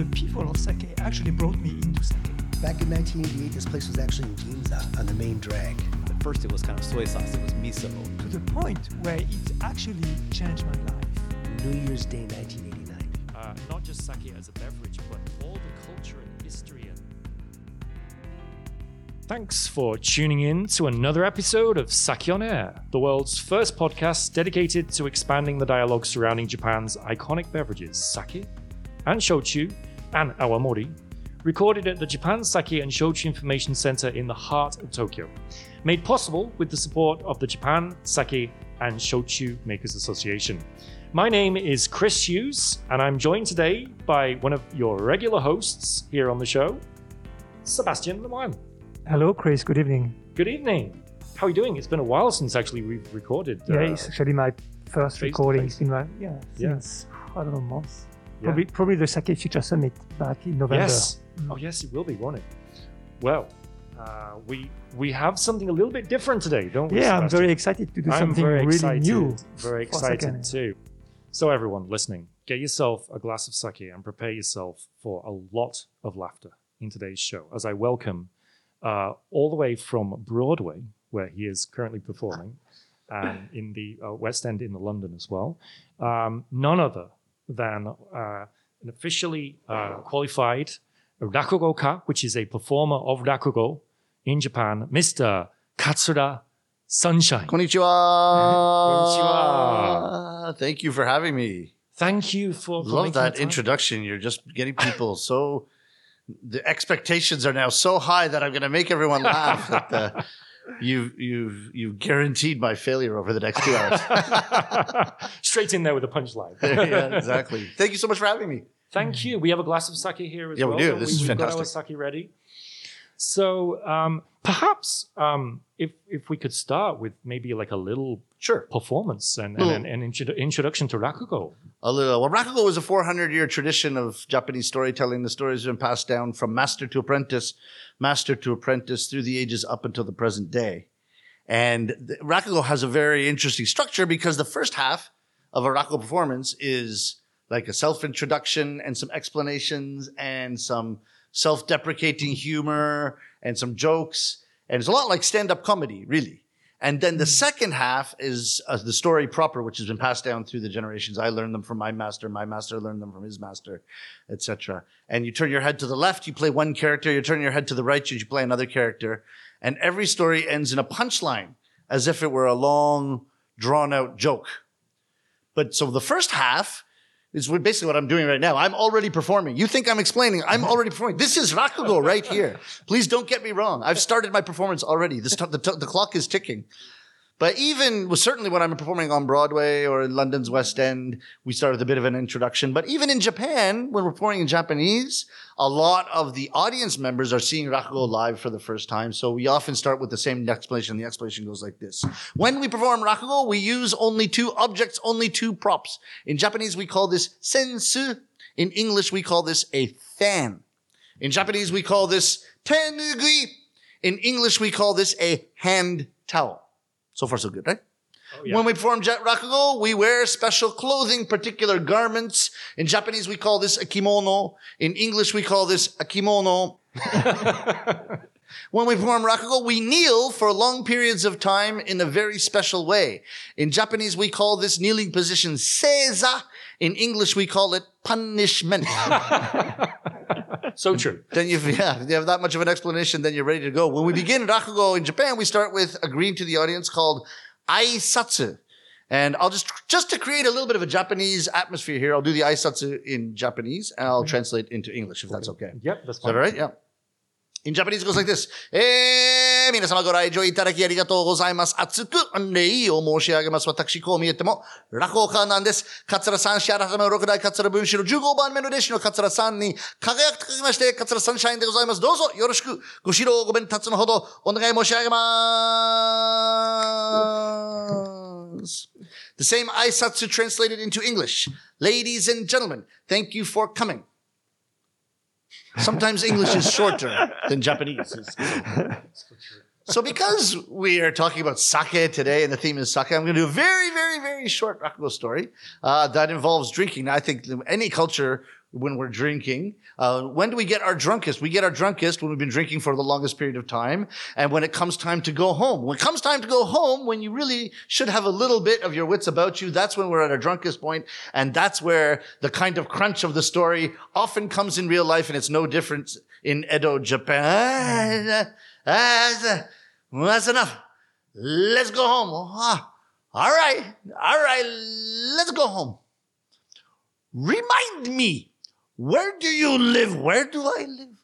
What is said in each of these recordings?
the people of sake actually brought me into sake. Back in 1988, this place was actually in Ginza on the main drag. At first, it was kind of soy sauce. It was miso. To the point where it actually changed my life. New Year's Day 1989. Uh, not just sake as a beverage, but all the culture and history and. Thanks for tuning in to another episode of Sake on Air, the world's first podcast dedicated to expanding the dialogue surrounding Japan's iconic beverages, sake and shochu and awamori, recorded at the Japan Sake and Shochu Information Center in the heart of Tokyo. Made possible with the support of the Japan Sake and Shochu Makers Association. My name is Chris Hughes, and I'm joined today by one of your regular hosts here on the show, Sebastian Lemoine. Hello, Chris. Good evening. Good evening. How are you doing? It's been a while since actually we've recorded. Yeah, uh, it's actually my first recording in my yeah Yeah. since I don't know months. Yeah. Probably probably the Sake Future Summit back in November. Yes. Oh, yes, it will be, won't it? Well, uh, we we have something a little bit different today, don't we? Yeah, I'm very excited to do I'm something very really excited. new. Very excited too. So, everyone listening, get yourself a glass of sake and prepare yourself for a lot of laughter in today's show as I welcome uh, all the way from Broadway, where he is currently performing, and in the uh, West End in London as well, um, none other than uh, an officially uh, qualified Rakugoka, which is a performer of Rakugo in Japan, Mr. Katsura Sunshine. Konnichiwa. Konnichiwa. Thank you for having me. Thank you for, love that introduction. You're just getting people so the expectations are now so high that I'm going to make everyone laugh. That, uh, you you've you've guaranteed my failure over the next two hours. Straight in there with a punchline. yeah, exactly. Thank you so much for having me. Thank you. We have a glass of sake here as Yeah, we well. do. don't This we? is We've got our fantastic. sake ready. So um, perhaps um, if if we could start with maybe like a little Sure. performance and, Little- and an, an introduction to rakugo. A little. Well, Rakugo was a 400 year tradition of Japanese storytelling. The stories have been passed down from master to apprentice, master to apprentice through the ages up until the present day. And the, Rakugo has a very interesting structure because the first half of a Rakugo performance is like a self introduction and some explanations and some self deprecating humor and some jokes. And it's a lot like stand up comedy, really. And then the second half is uh, the story proper, which has been passed down through the generations. I learned them from my master, my master learned them from his master, etc. And you turn your head to the left, you play one character. You turn your head to the right, you play another character. And every story ends in a punchline, as if it were a long, drawn out joke. But so the first half is basically what I'm doing right now. I'm already performing. You think I'm explaining? I'm already performing. This is Rakugo right here. Please don't get me wrong. I've started my performance already. The, t- the clock is ticking. But even well, certainly when I'm performing on Broadway or in London's West End, we start with a bit of an introduction. But even in Japan, when we're performing in Japanese, a lot of the audience members are seeing Rakugo live for the first time. So we often start with the same explanation. The explanation goes like this. When we perform Rakugo, we use only two objects, only two props. In Japanese, we call this sensu. In English, we call this a fan. In Japanese, we call this tenugui. In English, we call this a hand towel. So far, so good, right? Oh, yeah. When we perform jet rakugo, we wear special clothing, particular garments. In Japanese, we call this a kimono. In English, we call this a kimono. When we perform rakugo, we kneel for long periods of time in a very special way. In Japanese, we call this kneeling position seiza. In English, we call it punishment. so true. then you've, yeah, you have that much of an explanation, then you're ready to go. When we begin rakugo in Japan, we start with a greeting to the audience called aisatsu. And I'll just, just to create a little bit of a Japanese atmosphere here, I'll do the aisatsu in Japanese and I'll translate into English if that's okay. Yep, that's fine. Is that all right? Yeah. In Japanese, it goes like this. えー、皆様ご来場いただきありがとうございます。熱く礼を申し上げます。私、こう見えても、落語家なんです。桂三氏改め六代桂文氏の15番目の弟子の桂さんに輝くと書きまして、桂三社員でございます。どうぞよろしくご指導ご鞭達のほどお願い申し上げます。The same iSatsu translated into English. Ladies and gentlemen, thank you for coming. Sometimes English is shorter than Japanese. So, because we are talking about sake today and the theme is sake, I'm going to do a very, very, very short rakugo story uh, that involves drinking. I think any culture when we're drinking. Uh, when do we get our drunkest? We get our drunkest when we've been drinking for the longest period of time. And when it comes time to go home. When it comes time to go home, when you really should have a little bit of your wits about you, that's when we're at our drunkest. And that's where the kind of crunch of the story often comes in real life. And it's no different in Edo, Japan. Ah, that's enough. Let's go home. Ah, all right. All right. Let's go home. Remind me, where do you live? Where do I live?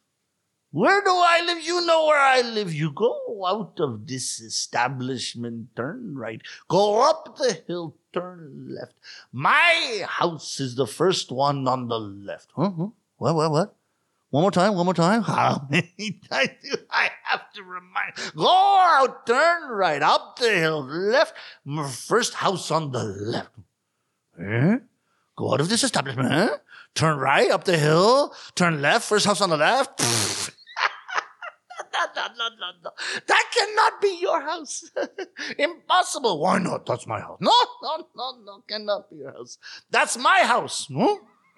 Where do I live? You know where I live. You go out of this establishment, turn right. Go up the hill, turn left. My house is the first one on the left. Huh? huh? What, what, what? One more time, one more time. How many times do I have to remind? Go out, turn right, up the hill, left. First house on the left. Eh? Go out of this establishment, eh? Turn right, up the hill, turn left, first house on the left. no, no, no, no. That cannot be your house. Impossible. Why not? That's my house. No, no, no, no, cannot be your house. That's my house. Hmm?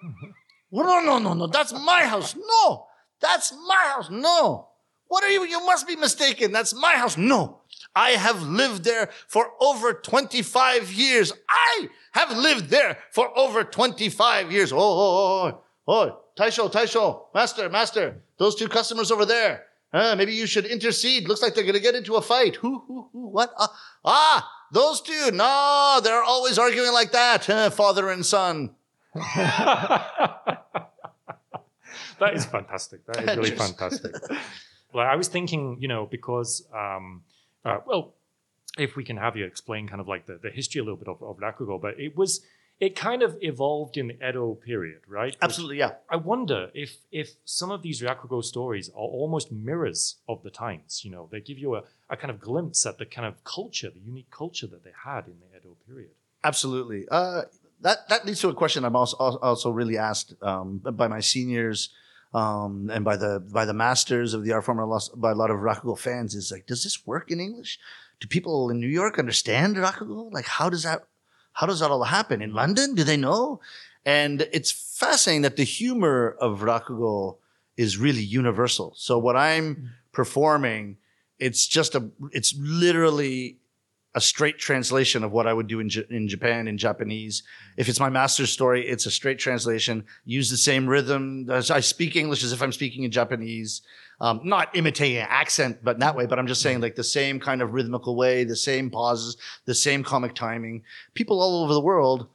No? No, no, no, no. That's my house. No, that's my house. No. What are you? You must be mistaken. That's my house. No. I have lived there for over 25 years. I have lived there for over 25 years. Oh, oh, oh, oh, oh. Taisho, Taisho, master, master, those two customers over there. Uh, maybe you should intercede. Looks like they're going to get into a fight. Who, who, who, what? Ah, ah, those two. No, they're always arguing like that. Huh, father and son. that is fantastic. That is really fantastic. Like I was thinking, you know, because um, uh, well, if we can have you explain kind of like the, the history a little bit of, of Rakugo, but it was it kind of evolved in the Edo period, right? Which Absolutely, yeah. I wonder if if some of these Rakugo stories are almost mirrors of the times. You know, they give you a, a kind of glimpse at the kind of culture, the unique culture that they had in the Edo period. Absolutely. Uh, that that leads to a question I'm also also really asked um, by my seniors um, and by the by the masters of the art form, by a lot of Rakugo fans. Is like, does this work in English? Do people in New York understand Rakugo? Like, how does that how does that all happen in London? Do they know? And it's fascinating that the humor of Rakugo is really universal. So what I'm performing, it's just a, it's literally a straight translation of what I would do in, J- in Japan in Japanese. If it's my master's story, it's a straight translation. Use the same rhythm. I speak English as if I'm speaking in Japanese. Um, not imitating an accent, but in that way. But I'm just saying like the same kind of rhythmical way, the same pauses, the same comic timing. People all over the world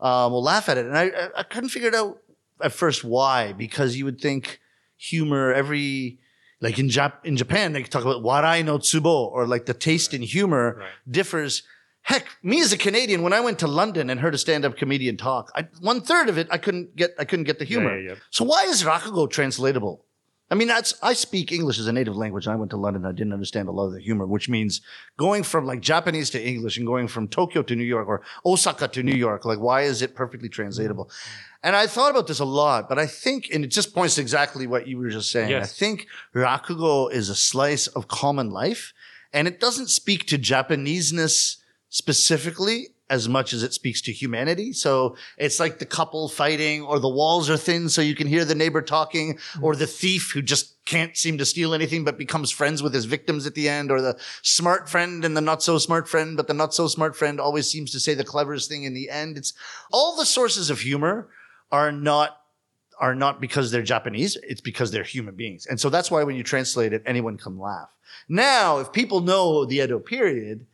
um, will laugh at it, and I, I couldn't figure it out at first why. Because you would think humor every like in Jap- in Japan they talk about warai no tsubo or like the taste in humor Right. differs. Heck, me as a Canadian, when I went to London and heard a stand-up comedian talk, I, one third of it I couldn't get. I couldn't get the humor. yeah, yeah. So why is rakugo translatable? I mean, that's I speak English as a native language. and I went to London. I didn't understand a lot of the humor, which means going from like Japanese to English and going from Tokyo to New York or Osaka to New York. Like, why is it perfectly mm. translatable? And I thought about this a lot, but I think, and it just points to exactly what you were just saying. Yes. I think rakugo is a slice of common life, and it doesn't speak to Japaneseness specifically as much as it speaks to humanity. So it's like the couple fighting, or the walls are thin so you can hear the neighbor talking, mm-hmm. or the thief who just can't seem to steal anything but becomes friends with his victims at the end, or the smart friend and the not so smart friend, but the not so smart friend always seems to say the cleverest thing in the end. It's all the sources of humor are not are not because they're Japanese, it's because they're human beings. And so that's why when you translate it, anyone can laugh. Now, if people know the Edo period,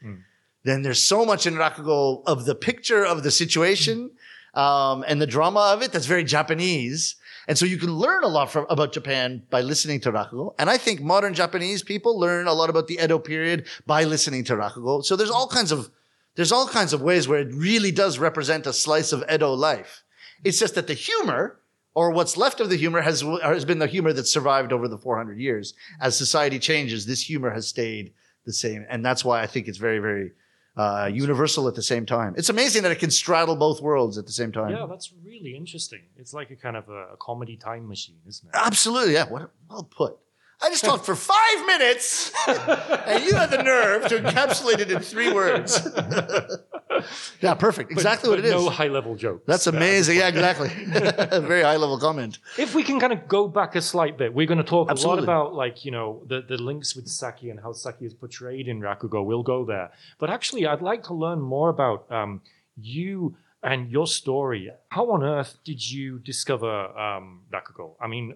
then there's so much in Rakugo of the picture of the situation um, and the drama of it that's very Japanese. And so you can learn a lot from, about Japan by listening to Rakugo. And I think modern Japanese people learn a lot about the Edo period by listening to Rakugo. So there's all kinds of there's all kinds of ways where it really does represent a slice of Edo life. It's just that the humor, or what's left of the humor, has has been the humor that's survived over the 400 years. As society changes, this humor has stayed the same, and that's why I think it's very, very uh, universal at the same time. It's amazing that it can straddle both worlds at the same time. Yeah, that's really interesting. It's like a kind of a, a comedy time machine, isn't it? Absolutely, yeah. What well put. I just talked for five minutes, and you had the nerve to encapsulate it in three words. yeah, perfect. Exactly But what it is. No high level jokes. That's amazing. Yeah, exactly. Very high level comment. If we can kind of go back a slight bit, we're going to talk Absolutely. a lot about like you know the, the links with sake and how sake is portrayed in Rakugo. We'll go there, but actually, I'd like to learn more about um, you and your story. How on earth did you discover um, Rakugo? I mean,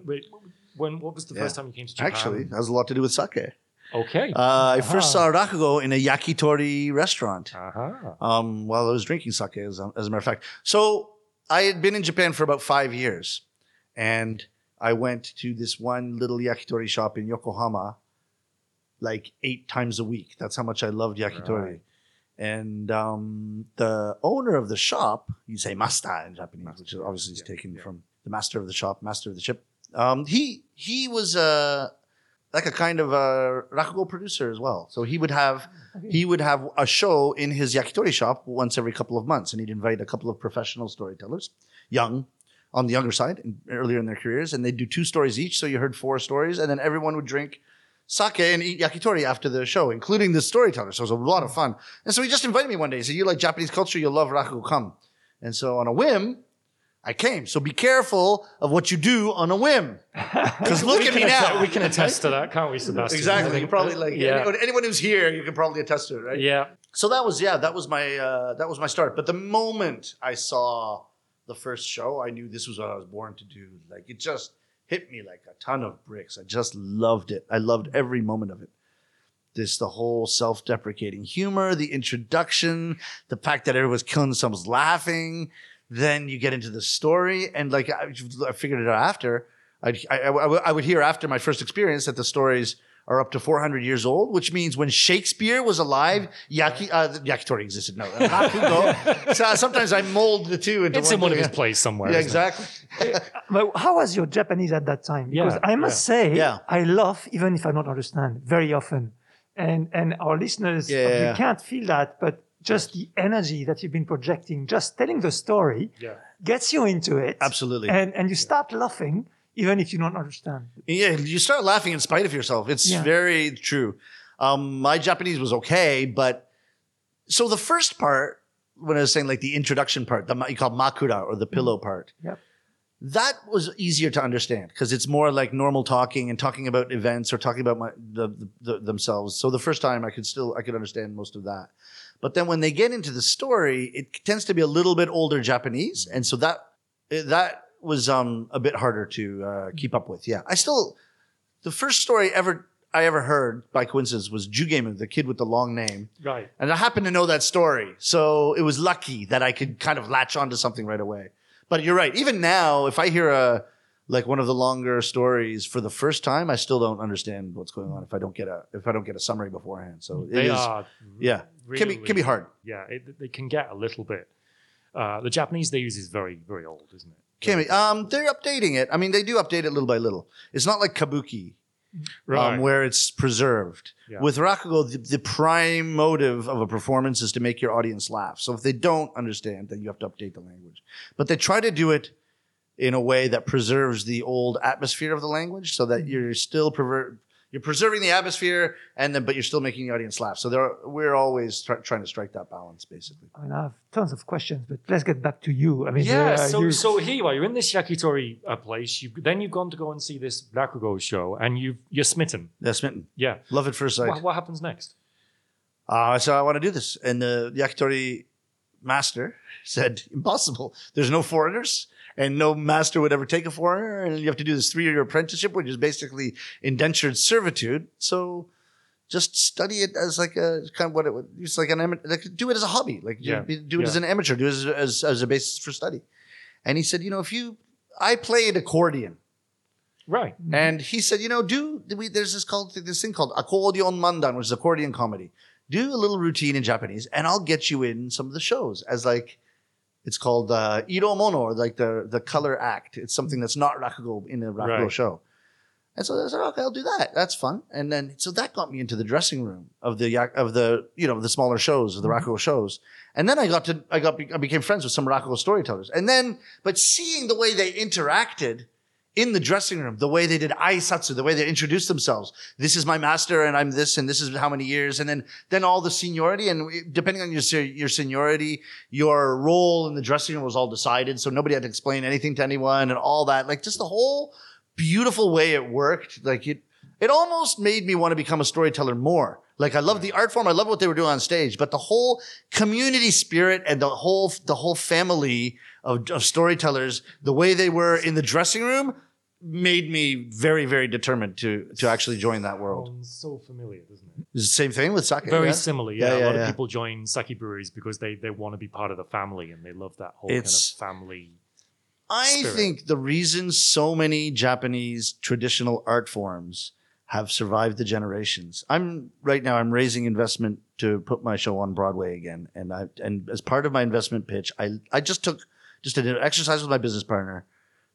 when what was the first time you came to Japan? Actually, that has a lot to do with sake. okay. Uh, I first saw Rakugo in a yakitori restaurant uh-huh. um, while I was drinking sake, as a, as a matter of fact. So I had been in Japan for about five years, and I went to this one little yakitori shop in Yokohama like eight times a week. That's how much I loved yakitori. Right. And um, the owner of the shop, you say master in Japanese, which is obviously yeah, taken yeah. from the master of the shop, master of the ship. Um, he he was uh, like a kind of a rakugo producer as well. So he would have he would have a show in his yakitori shop once every couple of months, and he'd invite a couple of professional storytellers, young, on the younger side, earlier in their careers, and they'd do two stories each. So you heard four stories, and then everyone would drink sake and eat yakitori after the show, including the storyteller. So it was a lot of fun. And so he just invited me one day. He said, "You like Japanese culture? You'll love rakugo. Come." And so on a whim. I came. So be careful of what you do on a whim. Because look at me now. we can attest to that, can't we, Sebastian? Exactly. You probably like yeah, anyone, anyone who's here, you can probably attest to it, right? yeah. So that was yeah, that was my uh, that was my start. But the moment I saw the first show, I knew this was what I was born to do. Like it just hit me like a ton of bricks. I just loved it. I loved every moment of it. This the whole self-deprecating humor, the introduction, the fact that everyone's killing themselves laughing. Then you get into the story, and like I, I figured it out after. I'd, I, I, I would- hear after my first experience that the stories are up to 400 years old, which means when Shakespeare was alive, yaki, uh, yakitori existed. No, rakugo. so sometimes I mold the two into It's in one of his plays somewhere. Yeah, exactly. But how was your Japanese at that time? Because Yeah, I must say, Yeah. I laugh even if I don't understand very often. And and our listeners Yeah, yeah, you yeah. can't feel that, but just the energy that you've been projecting, just telling the story, Yeah. gets you into it. Absolutely. And and you start laughing even if you don't understand. Yeah, you start laughing in spite of yourself. It's Yeah. very true. Um, my Japanese was okay, but so the first part, when I was saying like the introduction part, the you call makura or the pillow part, Yep. that was easier to understand because it's more like normal talking and talking about events or talking about my, the, the, the, themselves. So the first time I could still I could understand most of that, but then when they get into the story, it tends to be a little bit older Japanese, and so that that was um, a bit harder to uh, keep up with. Yeah, I still the first story ever I ever heard by coincidence was Jugemu, the kid with the long name. Right. And I happened to know that story. So it was lucky that I could kind of latch onto something right away. But you're right. Even now, if I hear a like one of the longer stories for the first time, I still don't understand what's going on if I don't get a if I don't get a summary beforehand. So it They is are. yeah. Can be can be hard. Yeah, it, they can get a little bit. Uh, the Japanese they use is very, very old, isn't it? Can be. Um, they're updating it. I mean, they do update it little by little. It's not like kabuki, Right. um, where it's preserved. Yeah. With Rakugo, the, the prime motive of a performance is to make your audience laugh. So if they don't understand, then you have to update the language. But they try to do it in a way that preserves the old atmosphere of the language, so that you're still perver- you're preserving the atmosphere, and then but you're still making the audience laugh. So there, are, we're always try, trying to strike that balance, basically. I mean, I have tons of questions, but let's get back to you. I mean, yeah, uh, so you, so here you are. You're in this yakitori uh, place. You then you've gone to go and see this Rakugo show, and you you're smitten. Yeah, smitten, Yeah. love at first sight. What, what happens next? Uh, so I want to do this. And the yakitori master said, impossible. There's no foreigners and no master would ever take a foreigner. And you have to do this three year apprenticeship, which is basically indentured servitude. So just study it as like a kind of what it would, it's like an, ama- like do it as a hobby. Like Yeah. do, do it Yeah. as an amateur, do it as, as, as a basis for study. And he said, you know, if you, I played accordion. Right. Mm-hmm. And he said, you know, do we, there's this called this thing called accordion mandan, which is accordion comedy. Do a little routine in Japanese, and I'll get you in some of the shows as like it's called uh, iro mono, or like the the color act. It's something that's not rakugo in a rakugo Right. show. And so I said, okay, I'll do that. That's fun. And then so that got me into the dressing room of the of the you know the smaller shows, of the rakugo shows. And then I got to I got I became friends with some rakugo storytellers. And then but seeing the way they interacted in the dressing room, the way they did aisatsu, the way they introduced themselves. This is my master and I'm this and this is how many years. And then, then all the seniority and depending on your, your seniority, your role in the dressing room was all decided. So nobody had to explain anything to anyone and all that. Like just the whole beautiful way it worked. Like it, it almost made me want to become a storyteller more. Like I love the art form. I love what they were doing on stage, but the whole community spirit and the whole, the whole family of, of storytellers, the way they were in the dressing room made me very, very determined to, to actually join that world. Sounds so familiar, doesn't it? It's the same thing with sake. Very yeah? similar. Yeah, Yeah, a lot yeah. of people join sake breweries because they they want to be part of the family and they love that whole It's- kind of family. I spirit. think the reason so many Japanese traditional art forms have survived the generations. I'm right now. I'm raising investment to put my show on Broadway again, and I and as part of my investment pitch, I I just took just did an exercise with my business partner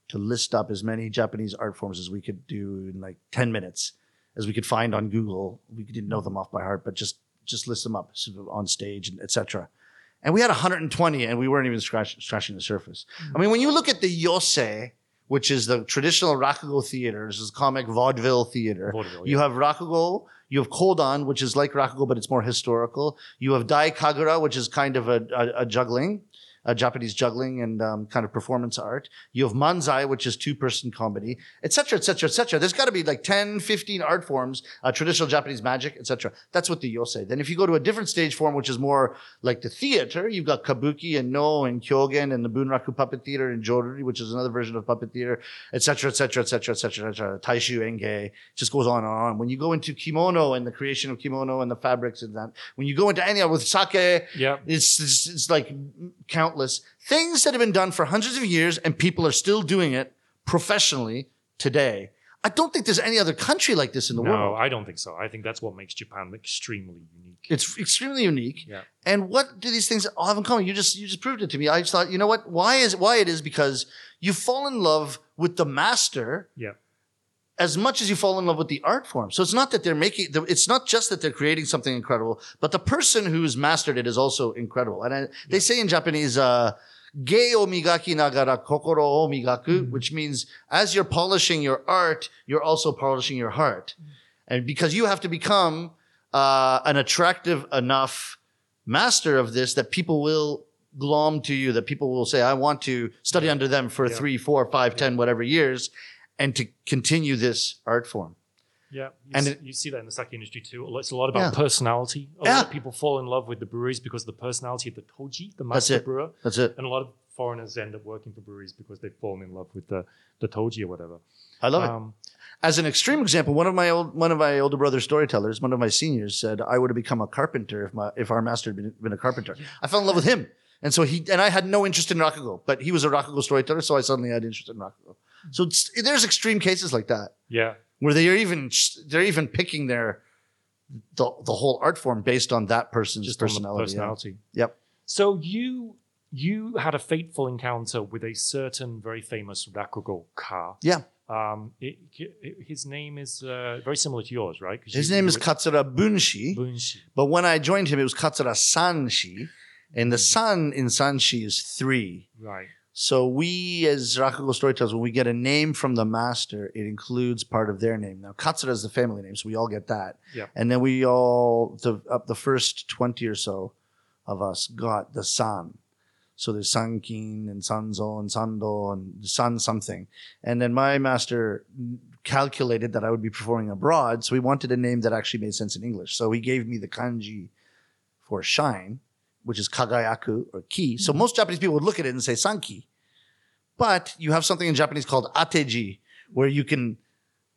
to list up as many Japanese art forms as we could do in like ten minutes, as we could find on Google. We didn't know them off by heart, but just just list them up sort of on stage and etc. And we had 120, and we weren't even scratch, scratching the surface. Mm. I mean, when you look at the Yose, which is the traditional Rakugo theater, this is comic vaudeville theater. Vaudeville, You yeah. have Rakugo, you have Kodan, which is like Rakugo, but it's more historical. You have Dai Kagura, which is kind of a, a, a juggling, a Japanese juggling and um, kind of performance art. You have Manzai, which is two-person comedy, et cetera, et cetera, et cetera. There's got to be like 10, 15 art forms, uh, traditional Japanese magic, et cetera. That's what the Yose. Then if you go to a different stage form, which is more like the theater, you've got Kabuki and No and Kyogen and the Bunraku Puppet Theater and Joruri, which is another version of puppet theater, et cetera, et cetera, et cetera, et cetera, et cetera. Taishu Enge, just goes on and on. When you go into kimono and the creation of kimono and the fabrics and that, when you go into any with sake, Yeah. it's, it's, it's like countless things that have been done for hundreds of years and people are still doing it professionally today. I don't think there's any other country like this in the No, world. No, I don't think so. I think that's what makes Japan extremely unique. It's extremely unique. Yeah. And what do these things all have in common? You just you just proved it to me. I just thought, you know what? Why is why it is because you fall in love with the master Yeah. As much as you fall in love with the art form. So it's not that they're making, it's not just that they're creating something incredible, but the person who's mastered it is also incredible. And I, they say in Japanese, uh, ge o migaki nagara kokoro o migaku, which means as you're polishing your art, you're also polishing your heart. And because you have to become, uh, an attractive enough master of this that people will glom to you, that people will say, I want to study under them for Yeah. three, four, five, ten, whatever years and to continue this art form. Yeah, you, And it- you see that in the sake industry too. It's a lot about Yeah. personality. A Yeah. lot of people fall in love with the breweries because of the personality of the toji, the That's master it. brewer, That's it. and a lot of foreigners end up working for breweries because they've fallen in love with the the toji or whatever. I love it. Um, As an extreme example, one of my old one of my older brother storytellers, one of my seniors, said I would have become a carpenter if my if our master had been, been a carpenter. I fell in love with him, and so he and I had no interest in rakugo, but he was a rakugo storyteller, so I suddenly had interest in rakugo. So it's, there's extreme cases like that yeah, where they're even they're even picking their the the whole art form based on that person's just on the personality. yeah. personality. Yep. So you you had a fateful encounter with a certain very famous rakugo ka. Yeah. Um, it, it- his name is uh, very similar to yours, right? His you- name is Katsura Bunshi. Bunshi. But when I joined him, it was Katsura Sanshi. And the sun in Sanshi is three. Right. So we, as Rakugo storytellers, when we get a name from the master, it includes part of their name. Now, Katsura is the family name, so we all get that. Yeah. And then we all, the, up the first 20 or so of us got the san. So there's Sankin and Sanzo and Sando and San something. And then my master calculated that I would be performing abroad. So he wanted a name that actually made sense in English. So he gave me the kanji for shine, which is kagayaku or ki. So mm-hmm. most Japanese people would look at it and say sanki. But you have something in Japanese called ateji, where you can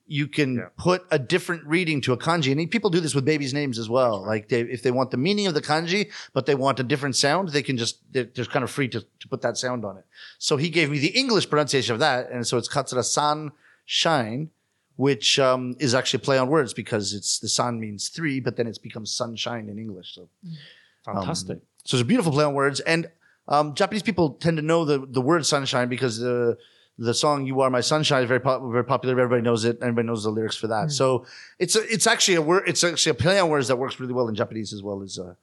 you can Yeah. put a different reading to a kanji. And people do this with babies' names as well. Like they, if they want the meaning of the kanji, but they want a different sound, they can just they're, they're kind of free to, to put that sound on it. So he gave me the English pronunciation of that, and so it's katsura san shine, which um, is actually a play on words because it's the san means three, but then it's becomes sunshine in English. So Fantastic. so it's a beautiful play on words, and um, Japanese people tend to know the the word sunshine because the the song "You Are My Sunshine" is very pop, very popular. Everybody knows it. Everybody knows the lyrics for that. So it's a, it's actually a word. It's actually a play on words that works really well in Japanese as well as uh,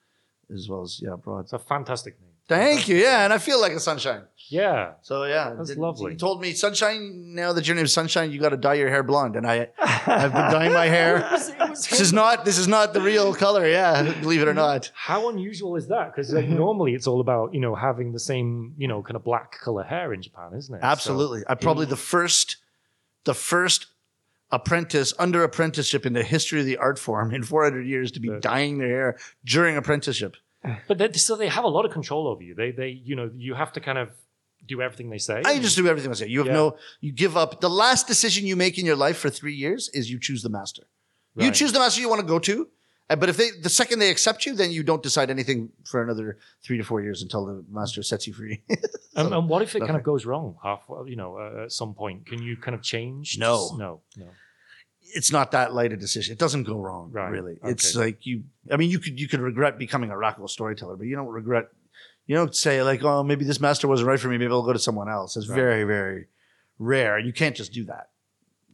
as well as yeah abroad. It's a fantastic name. Thank you. Yeah, and I feel like a sunshine. Yeah. So yeah, That's Did- lovely. He told me, "Sunshine, now that your name is Sunshine, you got to dye your hair blonde." And I, I've been dyeing my hair. This is not. This is not the real color. Yeah, believe it or not. How unusual is that? Because like, mm-hmm. normally it's all about you know having the same you know kind of black color hair in Japan, isn't it? So- Absolutely. I'm probably the first, the first apprentice under apprenticeship in the history of the art form in 400 years to be Yeah. dyeing their hair during apprenticeship. But they, so they have a lot of control over you. They they you know you have to kind of do everything they say. I just do everything I say. You have Yeah. no. You give up. The last decision you make in your life for three years is you choose the master. You choose the master you want to go to. uh, But if they, the second they accept you, then you don't decide anything for another three to four years until the master sets you free. And, and what if it kind of goes wrong half? You know, uh, at some point, can you kind of change? No. no, no. It's not that light a decision. It doesn't go wrong, Right. really. It's like you. I mean, you could you could regret becoming a Rakugo storyteller, but you don't regret. You don't say like, oh, maybe this master wasn't right for me. Maybe I'll go to someone else. It's Right. very very rare. You can't just do that.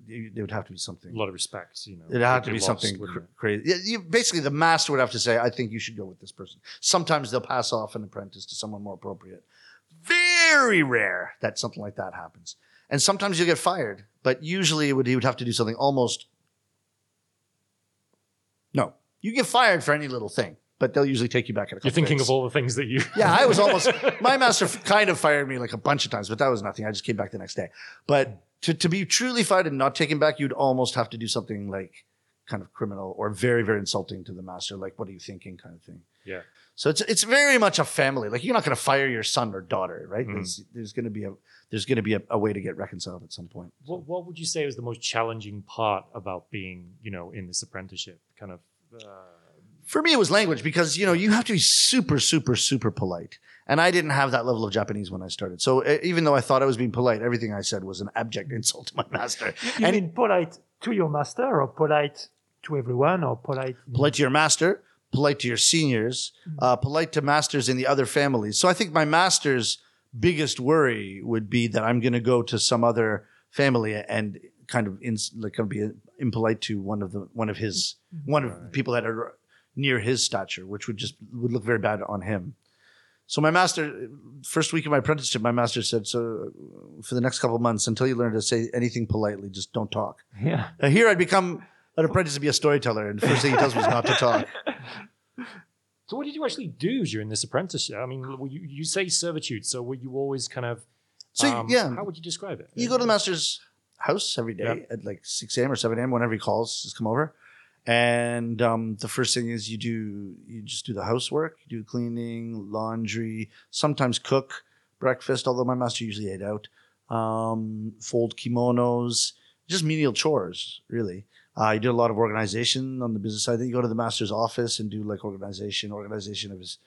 There would have to be something. A lot of respect, you know. It'd have to be lost, something cr- crazy. Yeah, You, basically, the master would have to say, "I think you should go with this person." Sometimes they'll pass off an apprentice to someone more appropriate. Very rare that something like that happens, and sometimes you'll get fired. But usually, would he would have to do something almost. No, you get fired for any little thing, but they'll usually take you back in a couple You're thinking days. of all the things that you. Yeah, I was almost. My master kind of fired me like a bunch of times, but that was nothing. I just came back the next day. But to, to be truly fired and not taken back, you'd almost have to do something like kind of criminal or very, very insulting to the master. Like, what are you thinking, kind of thing. Yeah. So it's it's very much a family. Like you're not going to fire your son or daughter, right? Mhm. There's, there's going to be a there's going to be a, a way to get reconciled at some point. What, what would you say is the most challenging part about being, you know, in this apprenticeship? Kind of. Uh, For me, it was language because you know you have to be super, super, super polite, and I didn't have that level of Japanese when I started. So uh, even though I thought I was being polite, everything I said was an abject insult to my master. You And mean polite to your master or polite to everyone or polite? polite to your master, polite to your seniors, uh, polite to masters in the other families. So I think my master's biggest worry would be that I'm going to go to some other family and kind of in, like kind of be impolite to one of the one of his one of the people that are near his stature, which would just would look very bad on him. So my master, first week of my apprenticeship, my master said, "So uh, for the next couple of months, until you learn to say anything politely, just don't talk." Yeah. Uh, here I'd become an apprentice to be a storyteller, and the first thing he tells me is not to talk. so, what did you actually do during this apprenticeship? I mean, you, you say servitude, so were you always kind of. So um, yeah, How would you describe it? you go to the master's house every day Yeah. at like six a.m. or seven a.m. Whenever he calls, just come over. And um, the first thing is you do you just do the housework, you do cleaning, laundry, sometimes cook breakfast. Although my master usually ate out. Um, fold kimonos, just menial chores, really. Uh, you did a lot of organization on the business side. Then you go to the master's office and do like organization, organization of his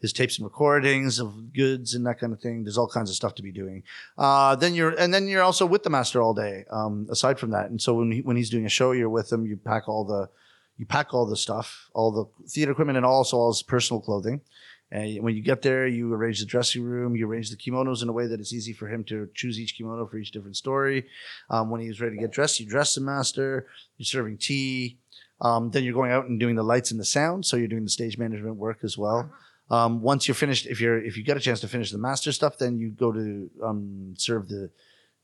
his tapes and recordings of goods and that kind of thing. There's all kinds of stuff to be doing. Uh, then you're and then you're also with the master all day. Um, aside from that, and so when he, when he's doing a show, you're with him. You pack all the you pack all the stuff, all the theater equipment, and also all his personal clothing. And when you get there, you arrange the dressing room. You arrange the kimonos in a way that it's easy for him to choose each kimono for each different story. Um, when he's ready to get dressed, you dress the master. You're serving tea. Um, then you're going out and doing the lights and the sound. So you're doing the stage management work as well. Um, once you're finished, if you're if you get a chance to finish the master stuff, then you go to um, serve the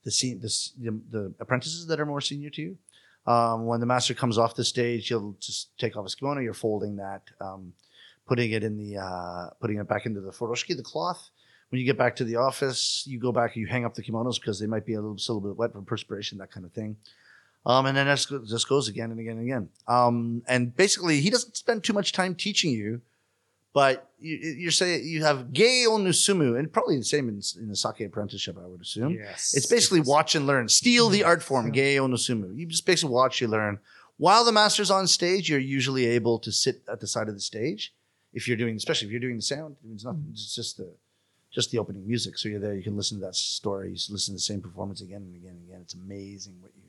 the, se- the the the apprentices that are more senior to you. Um, when the master comes off the stage, he'll just take off his kimono. You're folding that, um, putting it in the uh, putting it back into the furoshiki, the cloth. When you get back to the office, you go back and you hang up the kimonos because they might be a little, still a little bit wet from perspiration, that kind of thing. Um, and then that just- goes again and again and again. Um, and basically, he doesn't spend too much time teaching you, but you, you're saying you have gei onusumu, and probably the same in, in the sake apprenticeship, I would assume. Yes. It's basically watch and learn. Steal the art form, gei onusumu. You just basically watch, you learn. While the master's on stage, you're usually able to sit at the side of the stage. If you're doing, especially if you're doing the sound, it's not. Mm. It's just the, just the opening music. So you're there. You can listen to that story. You listen to the same performance again and again and again. It's amazing what you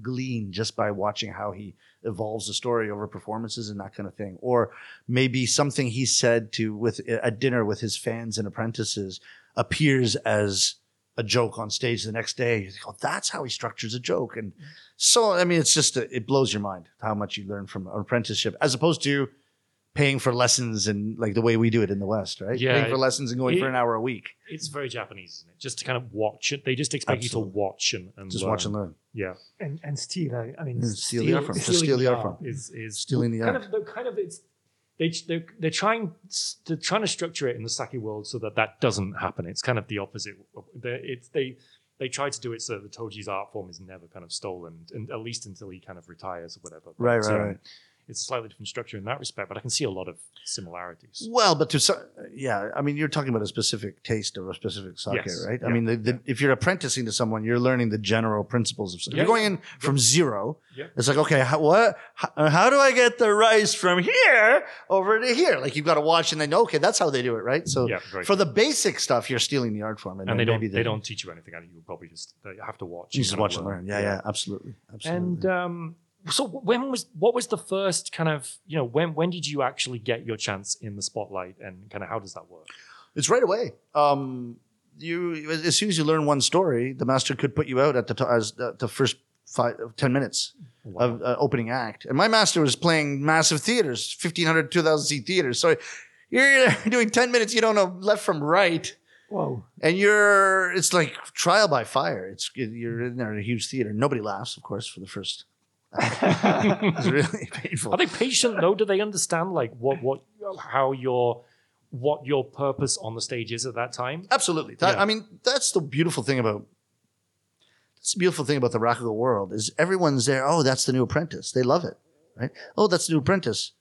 glean just by watching how he evolves the story over performances and that kind of thing. Or maybe something he said to with at dinner with his fans and apprentices appears as a joke on stage the next day. You think, oh, that's how he structures a joke. And mm. so, I mean, it's just, it blows your mind how much you learn from an apprenticeship as opposed to paying for lessons and like the way we do it in the West, right? Yeah. paying for lessons and going for an hour a week. It's very Japanese, isn't it? Just to kind of watch it. They just expect you to watch and, and Just learn. watch and learn. Yeah, and and steal. I, I mean, Yeah, steal the art from- just steal the art from. Is is Stealing the kind art. of they're kind of it's they they're, they're trying they're trying to structure it in the sake world so that that doesn't happen. It's kind of the opposite. They it's they they try to do it so that the Toji's art form is never kind of stolen, and at least until he kind of retires or whatever. But, Right, right, um, right. It's a slightly different structure in that respect, but I can see a lot of similarities. Well, but to yeah, I mean, you're talking about a specific taste of a specific sake, Yes. right? I mean, the, the, if you're apprenticing to someone, you're learning the general principles of. If Yeah, you're going in from zero, Yeah. it's like, okay, how, what? How, how do I get the rice from here over to here? Like you've got to watch and then okay, that's how they do it, right? So Yeah, for the basic stuff, you're stealing the art form, and they don't maybe they don't teach you anything. You probably just they have to watch. You just watch and learn. Yeah, yeah, absolutely, absolutely. And um, so, when was what was the first kind of you know when when did you actually get your chance in the spotlight, and kind of how does that work? It's right away. Um, you as soon as you learn one story, the master could put you out at the t- as the, the first five ten minutes of uh, opening act. And my master was playing massive theaters, 1,500, 2,000 seat theaters. So you're doing ten minutes, you don't know left from right, whoa. and you're it's like trial by fire. It's you're in there in a huge theater. Nobody laughs, of course, for the first. It's really painful. Are they patient though? Do they understand like what what how your what your purpose on the stage is at that time? Absolutely. That, Yeah. I mean, that's the beautiful thing about that's the beautiful thing about the Rakugo world is everyone's there. Oh, that's the new apprentice. They love it, right? Oh, that's the new apprentice.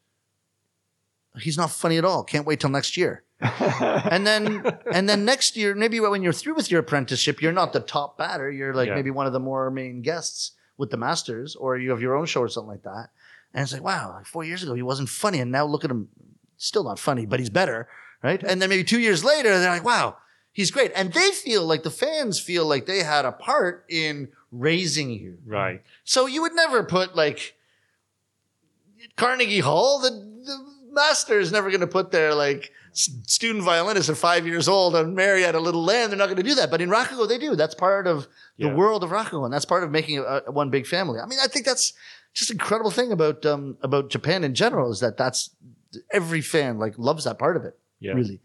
He's not funny at all. Can't wait till next year. and then and then next year, maybe when you're through with your apprenticeship, you're not the top batter. You're like Yeah. maybe one of the more main guests with the masters, or you have your own show or something like that. And it's like, wow, like four years ago he wasn't funny, and now look at him, still not funny, but he's better, right? And then maybe two years later, they're like, wow, he's great, and they feel like the fans feel like they had a part in raising you. Right. So you would never put like Carnegie Hall. The, the master is never going to put their like student violinists at five years old and marry at a little land. They're not going to do that. But in Rakugo, they do. That's part of Yeah. the world of Rakugo, and that's part of making a, a one big family. I mean, I think that's just an incredible thing about um, about Japan in general is that that's every fan like loves that part of it. Yeah. Really.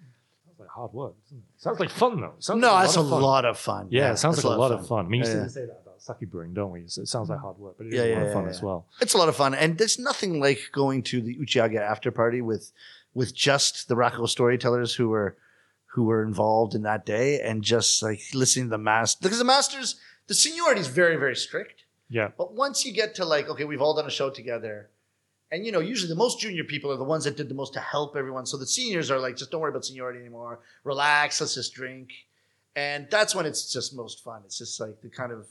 Sounds like hard work. Doesn't it? Sounds like fun though. Sounds No, like that's a of fun. lot of fun. Yeah, it sounds like a lot of fun. I mean, you Yeah, yeah. say that about sake brewing, don't we? So it sounds like hard work, but it is Yeah, a lot yeah, of fun yeah, as well. It's a lot of fun, and there's nothing like going to the Uchiage after party with with just the Rakugo storytellers who were who were involved in that day, and just like listening to the master because the masters the seniority is very very strict. Yeah. But once you get to like, okay, we've all done a show together. And you know, usually the most junior people are the ones that did the most to help everyone. So the seniors are like, just don't worry about seniority anymore. Relax, let's just drink. And that's when it's just most fun. It's just like the kind of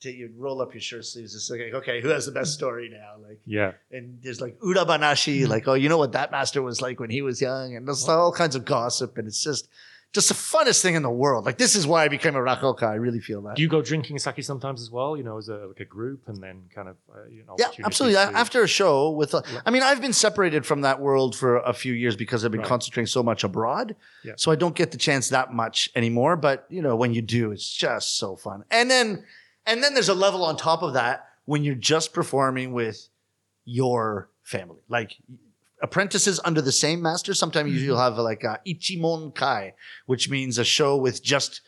to you roll up your shirt sleeves. It's like, okay, who has the best story now? Like Yeah. and there's like urabanashi, like, oh, you know what that master was like when he was young, and there's all kinds of gossip, and it's just just the funnest thing in the world. Like this is why I became a rakugoka. I really feel that. Do you go drinking sake sometimes as well? You know, as a like a group, and then kind of uh, you know. Yeah, absolutely. To- After a show with, a, I mean, I've been separated from that world for a few years because I've been Right. concentrating so much abroad. Yeah. So I don't get the chance that much anymore. But you know, when you do, it's just so fun. And then, and then there's a level on top of that when you're just performing with your family, like apprentices under the same master. Sometimes Mm-hmm. you'll have like a ichimon kai, which means a show with just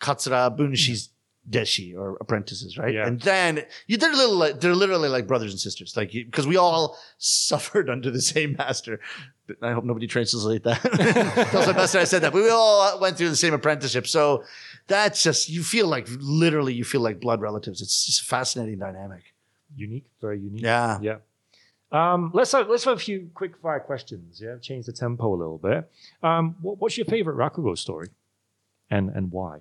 katsura bunshi's deshi or apprentices, right? Yeah. And then you, they're little, like, they're literally like brothers and sisters, like because we all suffered under the same master. I hope nobody translates that. Tells my master I said that, but we all went through the same apprenticeship. So that's just you feel like literally you feel like blood relatives. It's just a fascinating dynamic. unique, very unique. Yeah. Yeah. Um, let's have, let's have a few quick fire questions. Yeah, change the tempo a little bit. Um, what, what's your favorite Rakugo story, and and why?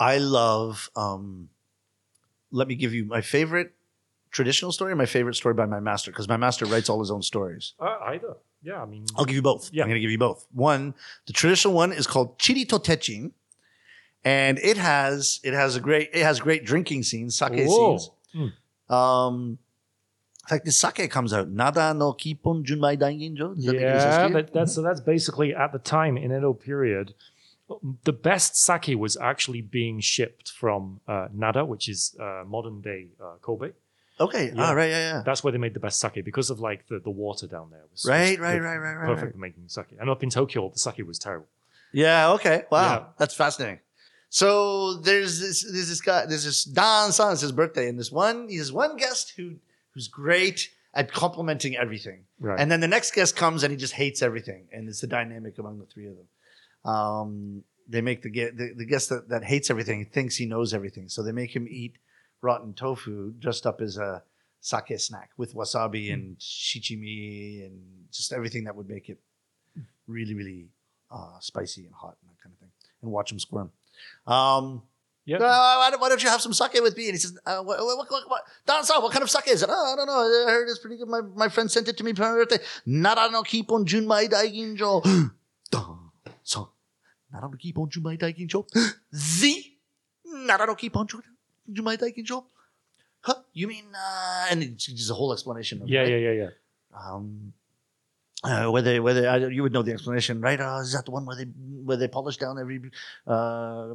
I love. Um, let me give you my favorite traditional story, and my favorite story by my master, because my master writes all his own stories. Uh, either. Yeah, I mean, I'll give you both. Yeah. I'm going to give you both. One, the traditional one is called Chiri to Techin, and it has it has a great it has great drinking scenes, sake Whoa. scenes. Hmm. Um, in fact, the sake comes out. Nada no Kippon Junmai Daiginjo. Does that make any yeah, that, that's so that's basically at the time in Edo period, the best sake was actually being shipped from uh, Nada, which is uh, modern day uh, Kobe. Okay. Yeah. Ah, right. Yeah, yeah. That's where they made the best sake because of like the, the water down there. Was, Right, was right, right, right, right, Perfect right. for making sake. And up in Tokyo, the sake was terrible. Yeah. Okay. Wow. Yeah. That's fascinating. So there's this there's this guy there's this Don San it's his birthday and this one he's one guest who who's great at complimenting everything. Right. And then the next guest comes and he just hates everything. And it's the dynamic among the three of them. Um, they make the, the, the guest that, that hates everything thinks he knows everything. So they make him eat rotten tofu dressed up as a sake snack with wasabi and shichimi and just everything that would make it really, really uh, spicy and hot and that kind of thing. And watch him squirm. Um, yeah. uh, why, don't, why don't you have some sake with me? And he says, uh, what, what, what, what, what kind of sake is it? Oh, I don't know. I heard it's pretty good. My, my friend sent it to me for my birthday. Nara no kippon junmai daiginjo. Don-san. Nara no kippon junmai daiginjo. The Nara no kippon jun- junmai daiginjo. Huh? You mean, uh, and it's just a whole explanation. Of yeah, right? yeah, yeah, yeah. um, uh, whether whether uh, you would know the explanation, right? Uh, is that the one where they where they polish down every uh,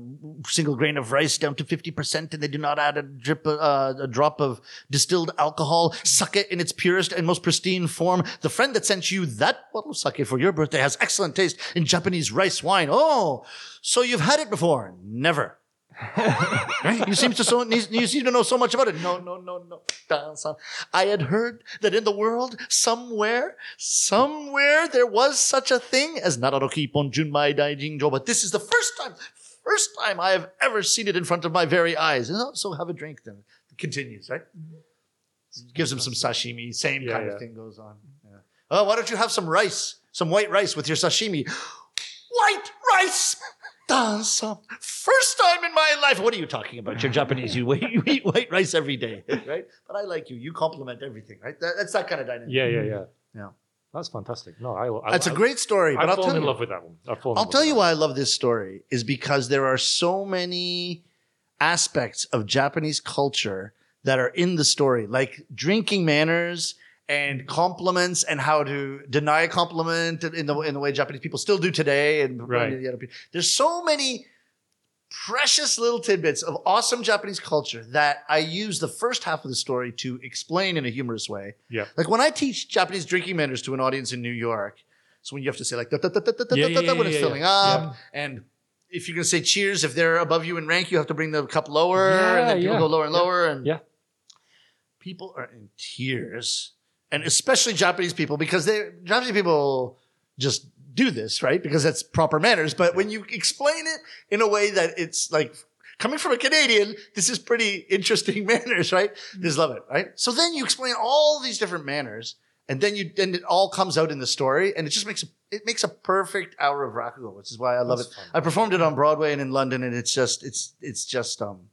single grain of rice down to fifty percent, and they do not add a drip uh, a drop of distilled alcohol? Sake in its purest and most pristine form. The friend that sent you that bottle of sake for your birthday has excellent taste in Japanese rice wine. Oh, so you've had it before? Never. Right? You seem to so you seem to know so much about it. No, no, no, no. I had heard that in the world, somewhere, somewhere there was such a thing as Nararoki Ponjunmai Daijinjo, but this is the first time, first time I have ever seen it in front of my very eyes. And so have a drink then. It continues, right? Gives him some sashimi. Same Yeah, kind yeah. of thing goes on. Yeah. Oh, why don't you have some rice, some white rice with your sashimi? White rice! First time in my life. What are you talking about? You're Japanese. You, you eat white rice every day, right? But I like you. You compliment everything, right? That, that's that kind of dynamic. Yeah, yeah, yeah. Yeah. That's fantastic. No, I. I That's a I- great story. But I've I'll fallen in you, love with that one. I've fallen I'll tell you why I love this story is because there are so many aspects of Japanese culture that are in the story, like drinking manners and compliments and how to deny a compliment in the in the way Japanese people still do today. And Right. the other people. There's so many precious little tidbits of awesome Japanese culture that I use the first half of the story to explain in a humorous way. Yeah. Like when I teach Japanese drinking manners to an audience in New York, so when you have to say like da, da, da, da, da, Yeah, da, yeah, da, when yeah, it's yeah, filling up, and if you're gonna say cheers, if they're above you in rank, you have to bring the cup lower, and then people go lower and lower, and Yeah. people are in tears, and especially Japanese people because they Japanese people just do this right because that's proper manners. But when you explain it in a way that it's like coming from a Canadian, this is pretty interesting manners, right? Just love it, right? So then you explain all these different manners, and then you then it all comes out in the story, and it just makes a, it makes a perfect hour of rakugo, which is why I love That's it. fun. I performed it on Broadway and in London, and it's just it's it's just um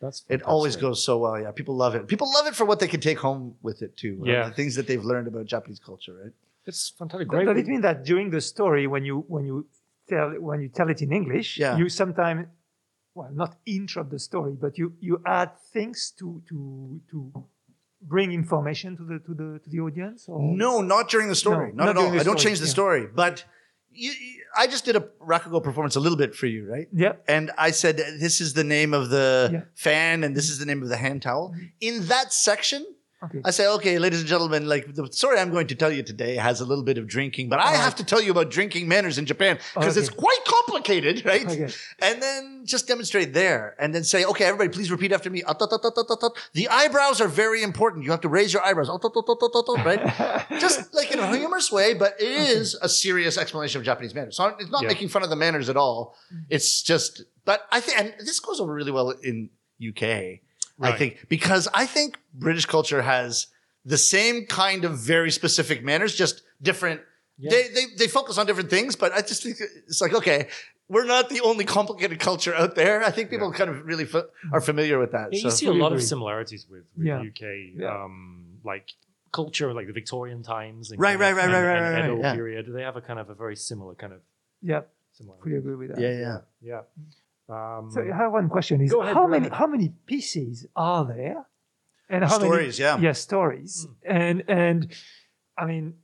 That's it always goes so well. Yeah, people love it. People love it for what they can take home with it too. uh, Yeah. the things that they've learned about Japanese culture, right? It's fantastic. But Great. does it mean that during the story, when you when you tell when you tell it in English, Yeah. you sometimes, well, not interrupt the story, but you you add things to to to bring information to the to the to the audience. Or? No, not during the story. No, not, not at all. I don't story, change the yeah. story, but you, I just did a Rakugo performance a little bit for you, right? Yeah. And I said, this is the name of the Yeah. fan and this is the name of the hand towel. Mm-hmm. In that section, Okay. I say, okay, ladies and gentlemen, like the story I'm going to tell you today has a little bit of drinking, but I Alright. have to tell you about drinking manners in Japan because it's quite complicated, right? Okay. And then just demonstrate there and then say, okay, everybody, please repeat after me. The eyebrows are very important. You have to raise your eyebrows, right? just like in a humorous way, but it is a serious explanation of Japanese manners. So it's not Yeah. making fun of the manners at all. Mm. It's just, but I think, and this goes over really well in UK, I think, because I think British culture has the same kind of very specific manners, just different. Yeah. They, they they focus on different things, but I just think it's like okay, we're not the only complicated culture out there. I think people kind of really fa- are familiar with that. Yeah, so. you see a lot of similarities with, with Yeah. UK, Yeah. um, like culture, like the Victorian times, and Right, kind of- right, right, and- right, and right, right, Edo yeah. period. They have a kind of a very similar kind of Yeah. similar. Fully agree with that. yeah, yeah. Yeah. Um, So I have one question: Is ahead, how many ahead. how many pieces are there, and how Stories, yeah. many yeah stories, and and I mean,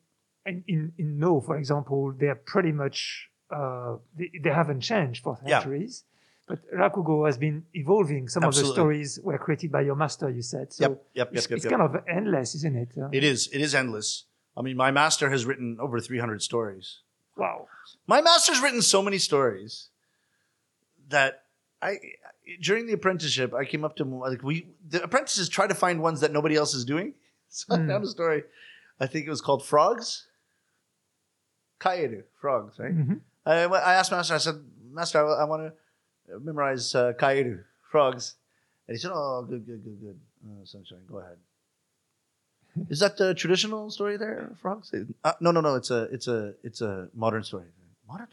in in, in Noh, for example, they're pretty much uh, they, they haven't changed for Yeah. centuries, But Rakugo has been evolving. Some of the stories were created by your master, you said. So Yep, yep, yep, it's, yep, it's yep. kind of endless, isn't it? Uh, It is. It is endless. I mean, my master has written over 300 stories. wow. My master's written so many stories that I during the apprenticeship I came up to like we the apprentices try to find ones that nobody else is doing. So I Hmm. found a story. I think it was called Frogs. Kaeru, frogs, right? Mhm. I, I asked master. I said, Master, I, want to memorize uh, Kaeru, frogs, and he said, Oh, good, good, good, good. Uh, sunshine, go ahead. Is that the traditional story there, frogs? Uh, no, no, no. It's a, it's a, it's a modern story. Modern?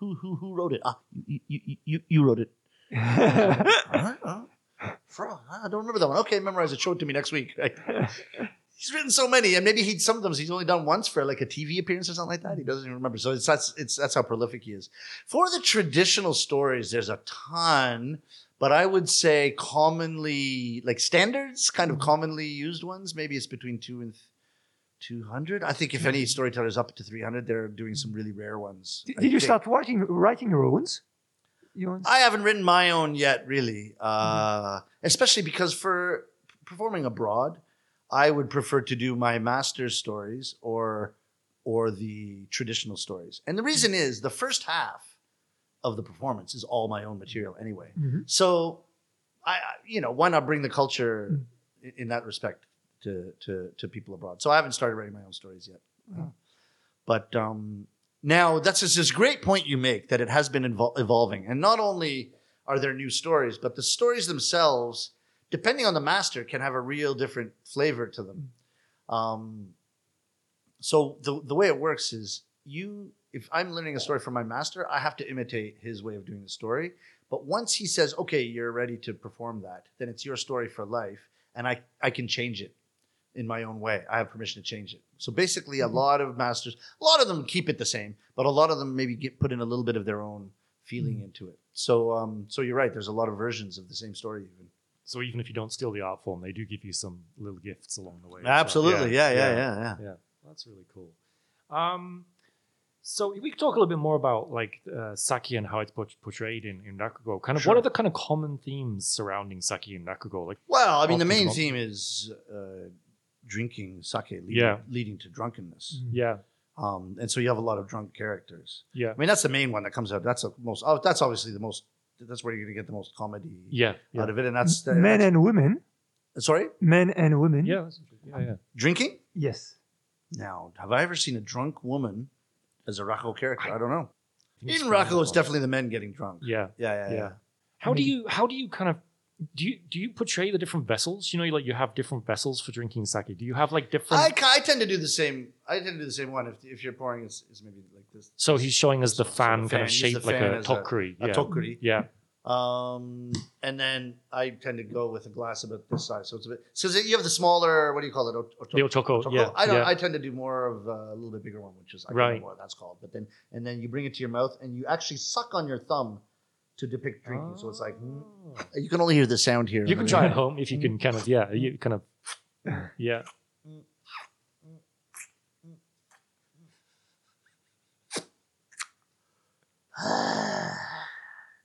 Huh? Who, who, who wrote it? Ah, you, you, you, you, you wrote it. All right. Uh, frog. I don't remember that one. Okay, memorize it. Show it to me next week. Right? He's written so many, and maybe he some of them he's only done once for like a TV appearance or something like that. He doesn't even remember. So it's that's it's that's how prolific he is. For the traditional stories, there's a ton, but I would say commonly like standards, kind of commonly used ones. Maybe it's between two and two hundred. I think if any storyteller is up to three hundred, they're doing some really rare ones. Did did you start writing writing your own? I haven't written my own yet, really. Uh, Especially because for performing abroad, I would prefer to do my master's stories or or the traditional stories. And the reason is the first half of the performance is all my own material anyway. Mhm. So, I you know why not bring the culture Mm. in, in that respect to, to to people abroad? So I haven't started writing my own stories yet. Wow. But um, now that's just this great point you make that it has been evol- evolving, and not only are there new stories, but the stories themselves, depending on the master, can have a real different flavor to them. Um, so the the way it works is you if I'm learning a story from my master, I have to imitate his way of doing the story. But once he says, "Okay, you're ready to perform that," then it's your story for life, and I I can change it in my own way. I have permission to change it. So basically, a lot of masters, a lot of them keep it the same, but a lot of them maybe get put in a little bit of their own feeling into it. So um, so you're right. There's a lot of versions of the same story even. So even if you don't steal the art form, they do give you some little gifts along the way. as well. Absolutely, yeah, yeah, yeah, yeah. yeah. That's really cool. Um, so we could talk a little bit more about like uh, sake and how it's portrayed in, in Rakugo. Kind of what are the kind of common themes surrounding sake in Rakugo? Like, Well, I mean, the main theme is uh, drinking sake, leading, Yeah. leading to drunkenness. yeah, Um, and so you have a lot of drunk characters. yeah, I mean, that's the main one that comes out. That's the most. Oh, that's obviously the most. That's where you're going to get the most comedy yeah, yeah. out of it, and that's the, men that's- and women. sorry, Men and women. Yeah, that's interesting. yeah, yeah. drinking. Yes. Now, have I ever seen a drunk woman as a Rakugo character? I, don't know. think it's In Rakugo, it's definitely the men getting drunk. Yeah, Yeah, yeah, yeah. yeah. How do you how do you kind of do you do you portray the different vessels? You know, like you have different vessels for drinking sake. Do you have like different? I, I tend to do the same. I tend to do the same one. If, if you're pouring, it's, it's maybe like this. so he's showing us the So- fan the kind of fan, the like a a- tokkuri. a yeah. tokkuri. Yeah, Um, and then I tend to go with a glass about this size. So it's a bit. So you have the smaller. What do you call it? O- o- the ochoko. Ochoko? Yeah, I don't. yeah. I tend to do more of a little bit bigger one, which is I don't know what that's called. But then and then you bring it to your mouth and you actually suck on your thumb to depict drinking. So it's like mm, you can only hear the sound here. You can try at home if you can kind of yeah, you kind of yeah.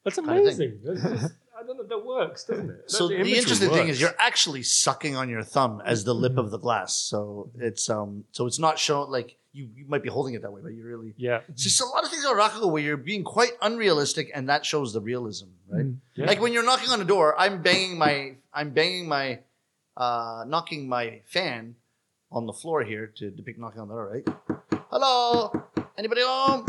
That's Kinda thing. amazing. That's just, I don't know. That works, doesn't it? So That- the, imagery interesting thing works. is you're actually sucking on your thumb as the lip of the glass. So it's um so it's not shown like you, you might be holding it that way, but you really yeah, it's just a lot of things about Rakugo where you're being quite unrealistic and that shows the realism, right? Mm. yeah. Like when you're knocking on a door, I'm banging my I'm banging my uh knocking my fan on the floor here to depict knocking on the door, right? Hello? Anybody home?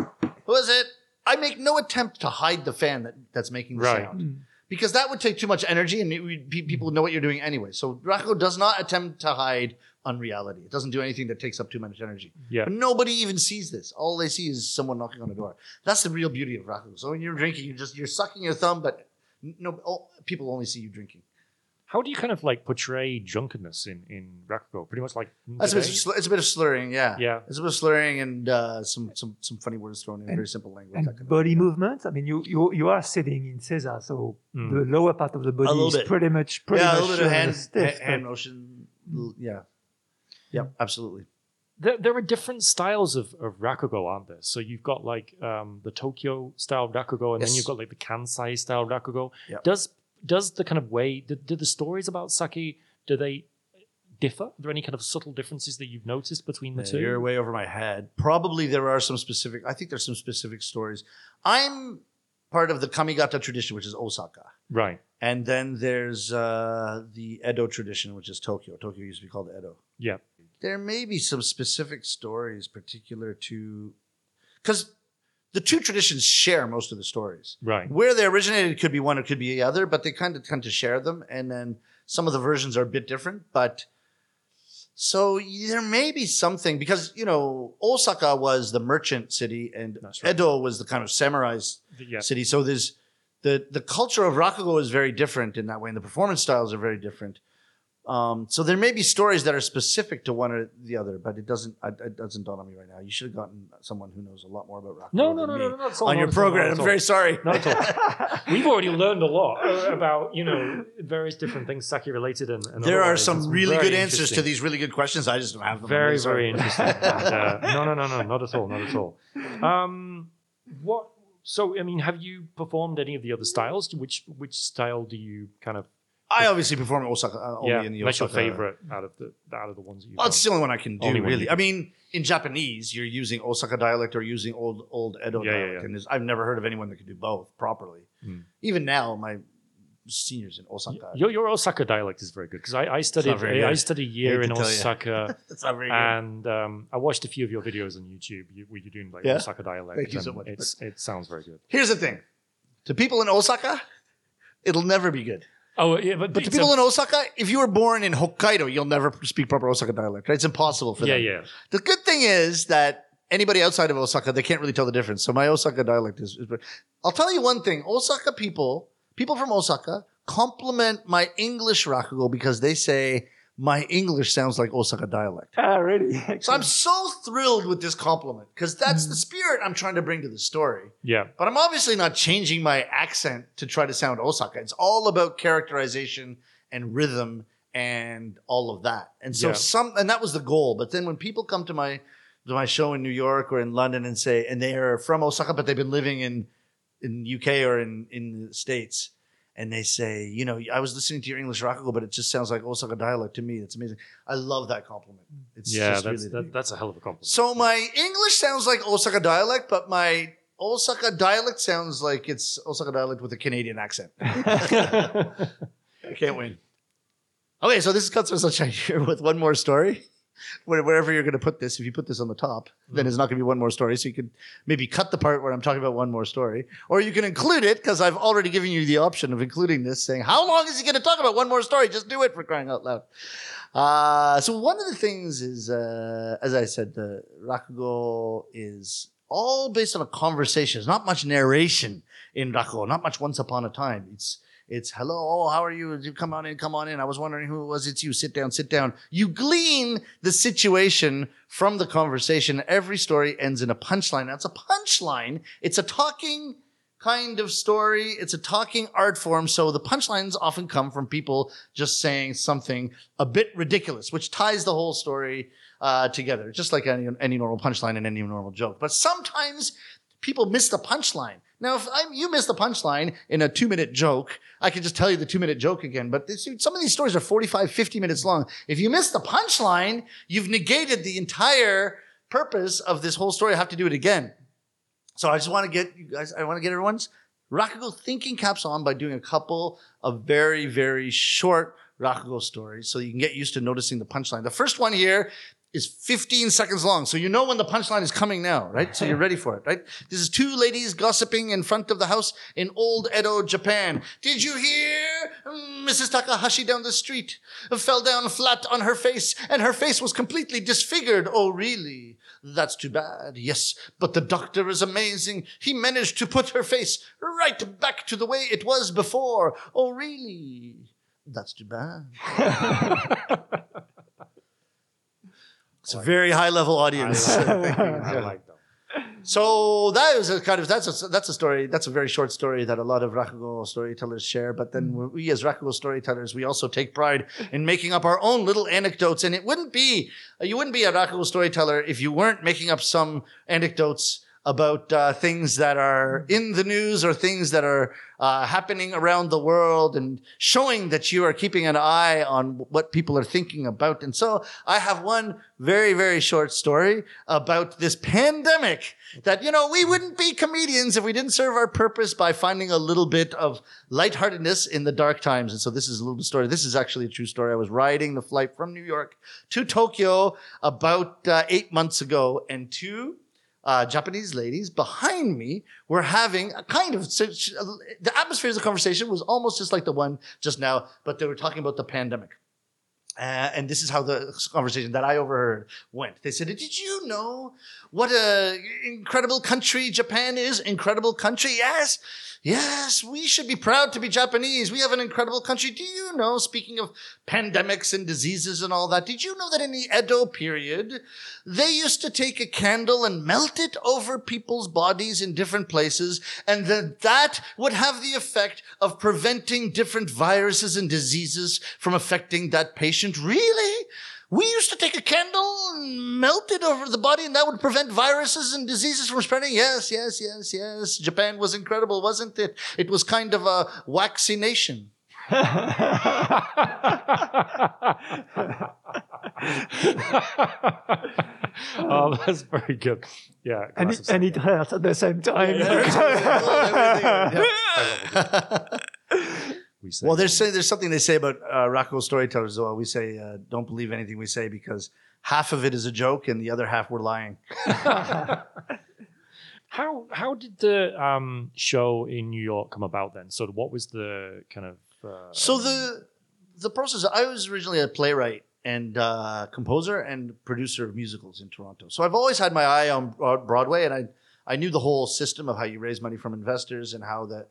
Who is it? I make no attempt to hide the fan that, that's making the Right. sound Mm. Because that would take too much energy and would, people would know what you're doing anyway. So Rakugo does not attempt to hide unreality. It doesn't do anything that takes up too much energy. yeah. But nobody even sees this. All they see is someone knocking on the door. That's the real beauty of Rakugo. So when you're drinking, you're just you're sucking your thumb, but no, people only see you drinking. How do you kind of like portray drunkenness in in Rakugo? Pretty much like That's a bit, today? of it's a bit of slurring, yeah. Yeah. It's a bit of slurring and uh, some some some funny words thrown in, And- very simple language. And that kind of body thing. movements. I mean, you you you are sitting in seiza, so Mm. the lower part of the body little is bit. pretty much pretty yeah, a much little bit of uh, hand, stiff. ha- hand but- motion. l- Yeah. Yep, absolutely. there, there are different styles of, of rakugo, aren't there? So you've got like um, the Tokyo style rakugo, and then Yes. you've got like the Kansai style rakugo. Yep. Does does the kind of way do, do the stories about sake do they differ? Are there any kind of subtle differences that you've noticed between the Yeah, two? You're way over my head. Probably there are some specific. I think there's some specific stories. I'm part of the Kamigata tradition, which is Osaka, Right. and then there's uh, the Edo tradition, which is Tokyo. Tokyo used to be called Edo. Yeah. There may be some specific stories particular to because the two traditions share most of the stories. Right. Where they originated could be one, it could be the other, but they kind of tend to share them. And then some of the versions are a bit different. But so there may be something because you know Osaka was the merchant city and right. Edo was the kind of samurai Yeah. city. So there's the the culture of Rakugo is very different in that way, and the performance styles are very different. Um, so there may be stories that are specific to one or the other, but it doesn't it it doesn't dawn on me right now. You should have gotten someone who knows a lot more about rock. No, no, no, no, no, not on your program. I'm very sorry. Not at all. We've already learned a lot about you know various different things sake related and, and There are some really good answers to these really good questions. I just don't have them. Very, very interesting. Uh, no, no, no, no, not at all, not at all. Um, what? So, I mean, have you performed any of the other styles? Which which style do you kind of? I obviously perform in Osaka uh, only yeah, in the that's your favorite out of the out of the ones that you've Well, it's the only one I can do, Only really. I mean, in Japanese, you're using Osaka dialect or using old old Edo Yeah, dialect, yeah. and I've never heard of anyone that could do both properly. Hmm. Even now, my seniors in Osaka. Your, your Osaka dialect is very good because I, I studied I, I studied a year in you. Osaka That's not very good. and um, I watched a few of your videos on YouTube you, where you're doing like? Osaka dialect. Thank you so much. It sounds very good. Here's the thing: to people in Osaka, it'll never be good. Oh yeah, but, But to people in Osaka, if you were born in Hokkaido, you'll never speak proper Osaka dialect. Right? It's impossible for them. yeah yeah The good thing is that anybody outside of Osaka, they can't really tell the difference. So my Osaka dialect is. is I'll tell you one thing: Osaka people, people from Osaka, compliment my English rakugo because they say my English sounds like Osaka dialect. Ah, really? So I'm so thrilled with this compliment because that's the spirit I'm trying to bring to the story. yeah But I'm obviously not changing my accent to try to sound Osaka. It's all about characterization and rhythm and all of that. And so Yeah. some and that was the goal. But then when people come to my to my show in New York or in London and say and they are from Osaka but they've been living in in UK or in in the States and they say, you know, I was listening to your English rakugo, but it just sounds like Osaka dialect to me. It's amazing. I love that compliment. It's yeah just that's really that, that's a hell of a compliment. so my English sounds like Osaka dialect, but my Osaka dialect sounds like it's Osaka dialect with a Canadian accent. I can't win. Okay, so this is Katsura Sunshine here with one more story. Where- Wherever you're going to put this, if you put this on the top, then it's not going to be one more story. So you could maybe cut the part where I'm talking about one more story, or you can include it because I've already given you the option of including this, saying, "How long is he going to talk about one more story? Just do it for crying out loud." Uh, so one of the things is, uh, as I said, the rakugo is all based on a conversation. There's not much narration in rakugo, not much once upon a time. It's it's hello, oh, how are you? You come on in, come on in. I was wondering who it was. It's you. Sit down, sit down. You glean the situation from the conversation. Every story ends in a punchline. It's a punchline. It's a talking kind of story. It's a talking art form. So the punchlines often come from people just saying something a bit ridiculous, which ties the whole story uh, together, just like any, any normal punchline and any normal joke. But sometimes people miss the punchline. Now, if I'm, you miss the punchline in a two minute joke, I can just tell you the two minute joke again. But this, some of these stories are 45, 50 minutes long. If you miss the punchline, you've negated the entire purpose of this whole story. I have to do it again. So I just want to get you guys, I want to get everyone's Rakugo thinking caps on by doing a couple of very, very short Rakugo stories so you can get used to noticing the punchline. The first one here is 15 seconds long. So you know when the punchline is coming now, right? So you're ready for it, right? This is two ladies gossiping in front of the house in old Edo, Japan. Did you hear? Mrs. Takahashi down the street fell down flat on her face and her face was completely disfigured. Oh, really? That's too bad. Yes, but the doctor is amazing. He managed to put her face right back to the way it was before. Oh, really? That's too bad. It's a very high level audience. I like that. So that is a kind of that's a that's a story that's a very short story that a lot of Rakugo storytellers share. But then mm. we as Rakugo storytellers, we also take pride in making up our own little anecdotes. And it wouldn't be you wouldn't be a Rakugo storyteller if you weren't making up some anecdotes about uh, things that are in the news or things that are uh, happening around the world and showing that you are keeping an eye on what people are thinking about. And so I have one very, very short story about this pandemic that, you know, we wouldn't be comedians if we didn't serve our purpose by finding a little bit of lightheartedness in the dark times. And so this is a little story. This is actually a true story. I was riding the flight from New York to Tokyo about uh, eight months ago and two uh, Japanese ladies behind me were having a kind of the atmosphere of the conversation was almost just like the one just now, but they were talking about the pandemic. Uh, and this is how the conversation that I overheard went. They said, "Did you know what a incredible country Japan is? Incredible country, yes." Yes, we should be proud to be Japanese. We have an incredible country. Do you know, speaking of pandemics and diseases and all that, did you know that in the Edo period, they used to take a candle and melt it over people's bodies in different places, and then that would have the effect of preventing different viruses and diseases from affecting that patient? Really? We used to take a candle and melt it over the body, and that would prevent viruses and diseases from spreading. Yes, yes, yes, yes. Japan was incredible, wasn't it? It was kind of a waxy nation. oh, that's very good. Yeah, and it, and it hurt at the same time. we say. Well, there's say, there's something they say about uh, Rakugo storytellers. as well. we say uh, don't believe anything we say because half of it is a joke and the other half we're lying. how how did the um, show in New York come about then? So what was the kind of uh, so the the process? I was originally a playwright and uh, composer and producer of musicals in Toronto. So I've always had my eye on Broadway, and I I knew the whole system of how you raise money from investors and how the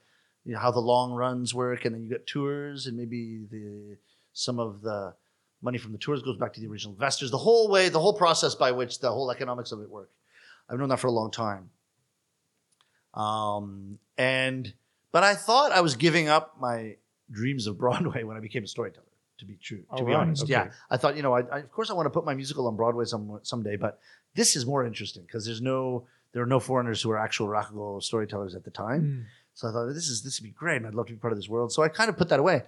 you know, how the long runs work, and then you get tours, and maybe the some of the money from the tours goes back to the original investors. The whole way, the whole process by which the whole economics of it work. I've known that for a long time. Um, and but I thought I was giving up my dreams of Broadway when I became a storyteller. To be true, to oh, be right. honest, okay. yeah, I thought you know, I, I, of course I want to put my musical on Broadway some someday, but this is more interesting because there's no there are no foreigners who are actual Rakugo storytellers at the time. Mm. So I thought this is this would be great, and I'd love to be part of this world. So I kind of put that away.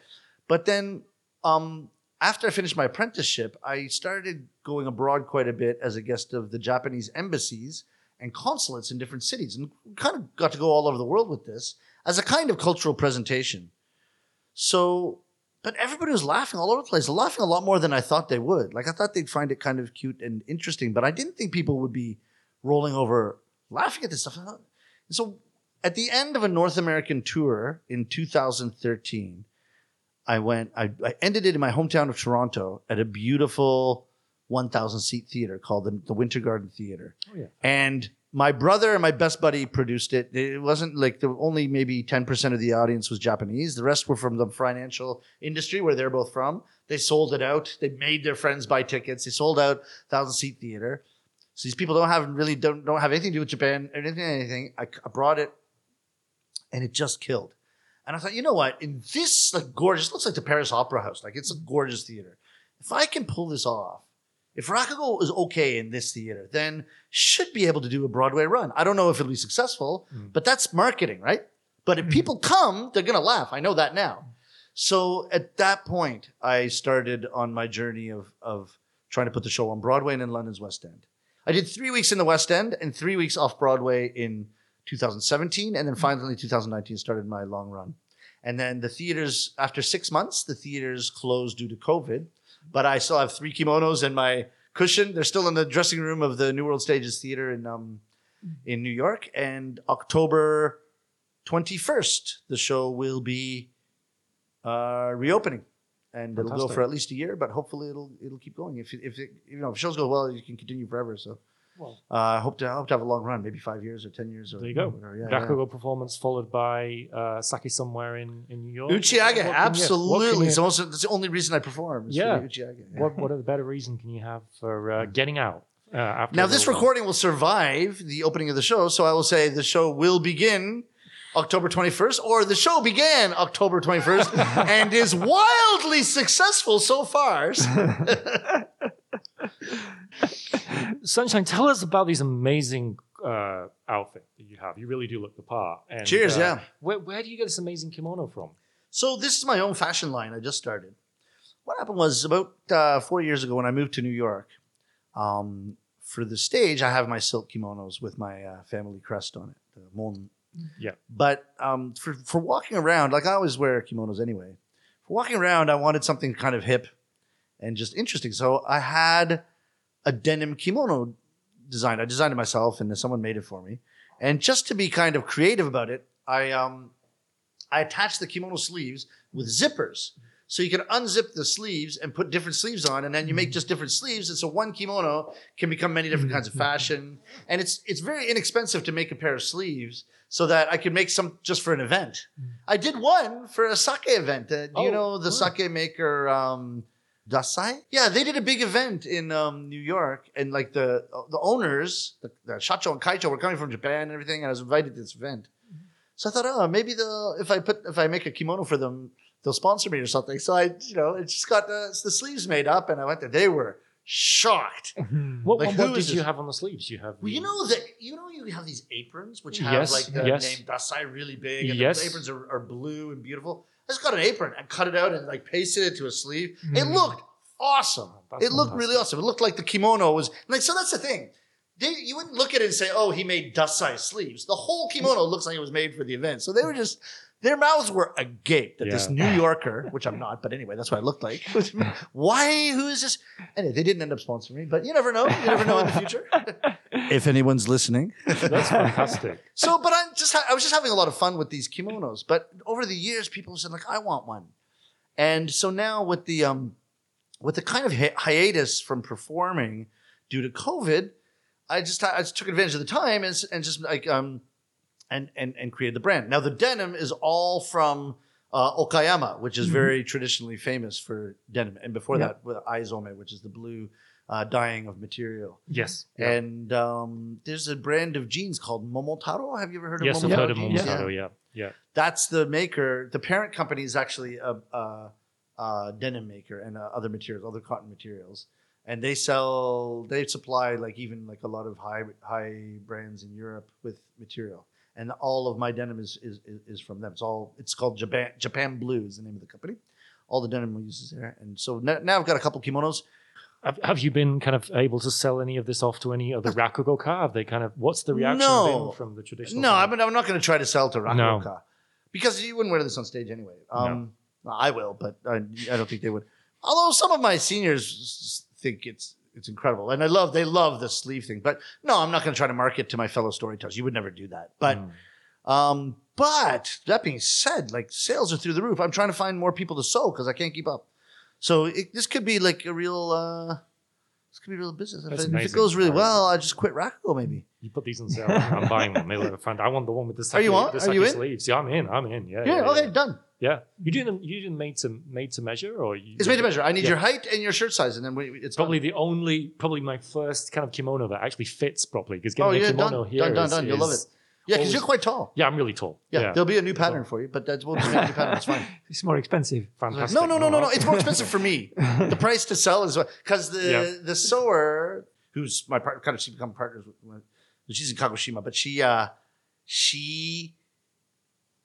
But then um, after I finished my apprenticeship, I started going abroad quite a bit as a guest of the Japanese embassies and consulates in different cities, and kind of got to go all over the world with this as a kind of cultural presentation. So, but everybody was laughing all over the place, laughing a lot more than I thought they would. Like I thought they'd find it kind of cute and interesting, but I didn't think people would be rolling over laughing at this stuff. And so at the end of a North American tour in 2013, I went, I, I, ended it in my hometown of Toronto at a beautiful 1,000 seat theater called the, the Winter Garden Theater. Oh, yeah. And my brother and my best buddy produced it. It wasn't like the only maybe 10% of the audience was Japanese. The rest were from the financial industry where they're both from. They sold it out. They made their friends buy tickets. They sold out 1,000 seat theater. So these people don't have really don't, don't have anything to do with Japan or anything, anything. I, I brought it and it just killed. And I thought, you know what? In this like gorgeous, looks like the Paris Opera House. Like it's a gorgeous theater. If I can pull this off, if Rakugo is okay in this theater, then should be able to do a Broadway run. I don't know if it'll be successful, mm. but that's marketing, right? But if mm. people come, they're gonna laugh. I know that now. So at that point, I started on my journey of of trying to put the show on Broadway and in London's West End. I did three weeks in the West End and three weeks off Broadway in 2017, and then mm-hmm. finally 2019 started my long run. And then the theaters, after six months, the theaters closed due to COVID. But I still have three kimonos and my cushion. They're still in the dressing room of the New World Stages Theater in um, mm. in New York. And October 21st, the show will be uh, reopening, and Fantastic. it'll go for at least a year. But hopefully, it'll it'll keep going. If if it, you know if shows go well, you can continue forever. So well, uh, I hope to I hope to have a long run, maybe five years or ten years. Or there you go. Whatever. Yeah, Rakugo yeah. performance followed by uh, Sake somewhere in, in New York. Uchiage, absolutely. It's almost that's the only reason I perform. Yeah. Uchiage. yeah. What what better reason can you have for uh, getting out Uh, after Now, this recording will survive the opening of the show, so I will say the show will begin October 21st, or the show began October 21st and is wildly successful so far. Sunshine, tell us about these amazing uh, outfit that you have. You really do look the part. And, Cheers, uh, yeah. Where, where do you get this amazing kimono from? So this is my own fashion line. I just started. What happened was about uh, four years ago when I moved to New York. Um, for the stage, I have my silk kimonos with my uh, family crest on it, the mon. Yeah. But um, for for walking around, like I always wear kimonos anyway. For walking around, I wanted something kind of hip and just interesting. So I had a denim kimono designed. I designed it myself, and then someone made it for me. And just to be kind of creative about it, I um, I attached the kimono sleeves with zippers. So you can unzip the sleeves and put different sleeves on, and then you make just different sleeves. And so one kimono can become many different kinds of fashion. And it's it's very inexpensive to make a pair of sleeves so that I could make some just for an event. I did one for a sake event. Uh, do you Oh, know the cool. sake maker um, Dassai? Yeah, they did a big event in um, New York, and like the the owners, the, the Shacho and Kaicho were coming from Japan and everything, and I was invited to this event. So I thought, oh, maybe they'll if I put if I make a kimono for them, they'll sponsor me or something. So I, you know, it just got the, the sleeves made up, and I went there. They were shocked. What, Like, what, who what is did you have on the sleeves? You have Well, you know that you know you have these aprons which have Yes, like the yes. name Dassai really big, and Yes. the aprons are, are blue and beautiful. I just got an apron and cut it out and like pasted it to a sleeve. It Mm. looked awesome. That's it looked really awesome. It looked like the kimono was like. So that's the thing. They, you wouldn't look at it and say, "Oh, he made Dassai sleeves." The whole kimono looks like it was made for the event. So they were just. Their mouths were agape that this New Yorker, which I'm not, but anyway, that's what I looked like. Why? Who is this? Anyway, they didn't end up sponsoring me, but you never know. You never know in the future. if anyone's listening. That's fantastic. So, but I'm just I was just having a lot of fun with these kimonos. But over the years, people have said like, I want one, and so now with the um, with the kind of hi- hiatus from performing due to COVID, I just I just took advantage of the time and, and just like um, and and and created the brand. Now the denim is all from. Uh, Okayama, which is Mhm. very traditionally famous for denim, and before Yeah. that, with Aizome, which is the blue uh, dyeing of material. Yes. Yeah. And um, there's a brand of jeans called Momotaro. Have you ever heard of yes, I've Momotaro? heard of? Momotaro. Yeah. Yeah. That's the maker. The parent company is actually a, a, a denim maker and uh, other materials, other cotton materials. And they sell, they supply like even like a lot of high high brands in Europe with material. And all of my denim is is, is- from them. It's all it's called Japan Japan Blue is the name of the company. All the denim we use is there. And so now, now I've got a couple kimonos. Have, have you been kind of able to sell any of this off to any other Rakugoka? Have they kind of, what's the reaction No. been from the traditional? No. I'm, I'm not going to try to sell to No. Rakugoka because you wouldn't wear this on stage anyway. Um, I will, but I, I don't think they would. Although some of my seniors think it's it's incredible, and I love they love the sleeve thing. But no, I'm not going to try to market to my fellow storytellers. You would never do that. But Mm. um, but that being said, like sales are through the roof. I'm trying to find more people to sew because I can't keep up. So it, this could be like a real. Uh, this could be real business. If, That's it, if it amazing. goes really well, I just quit Rakugo maybe. You put these on sale. I'm buying them. They look fun. I want the one with the sake, Are you on? the Are you in? sleeves. Yeah, I'm in. I'm in. Yeah. Yeah, yeah, okay, yeah. done. Yeah. You do them. You do them made to made to measure, or you, It's made to measure. I need Yeah. your height and your shirt size, and then we, it's Probably the only, probably my first kind of kimono that actually fits properly. Because getting Oh, yeah, a kimono done, here done, done, is- done. You'll love is- it. Yeah, because you're quite tall. Yeah, I'm really tall. Yeah, there'll be a new pattern for you, but that's we'll just make a new pattern. It's fine. It's more expensive. fantastic. No, no, no, no, no. It's more expensive for me. The price to sell is because the Yeah. the sewer, who's my partner, kind of she become partners with. She's in Kagoshima, but she uh she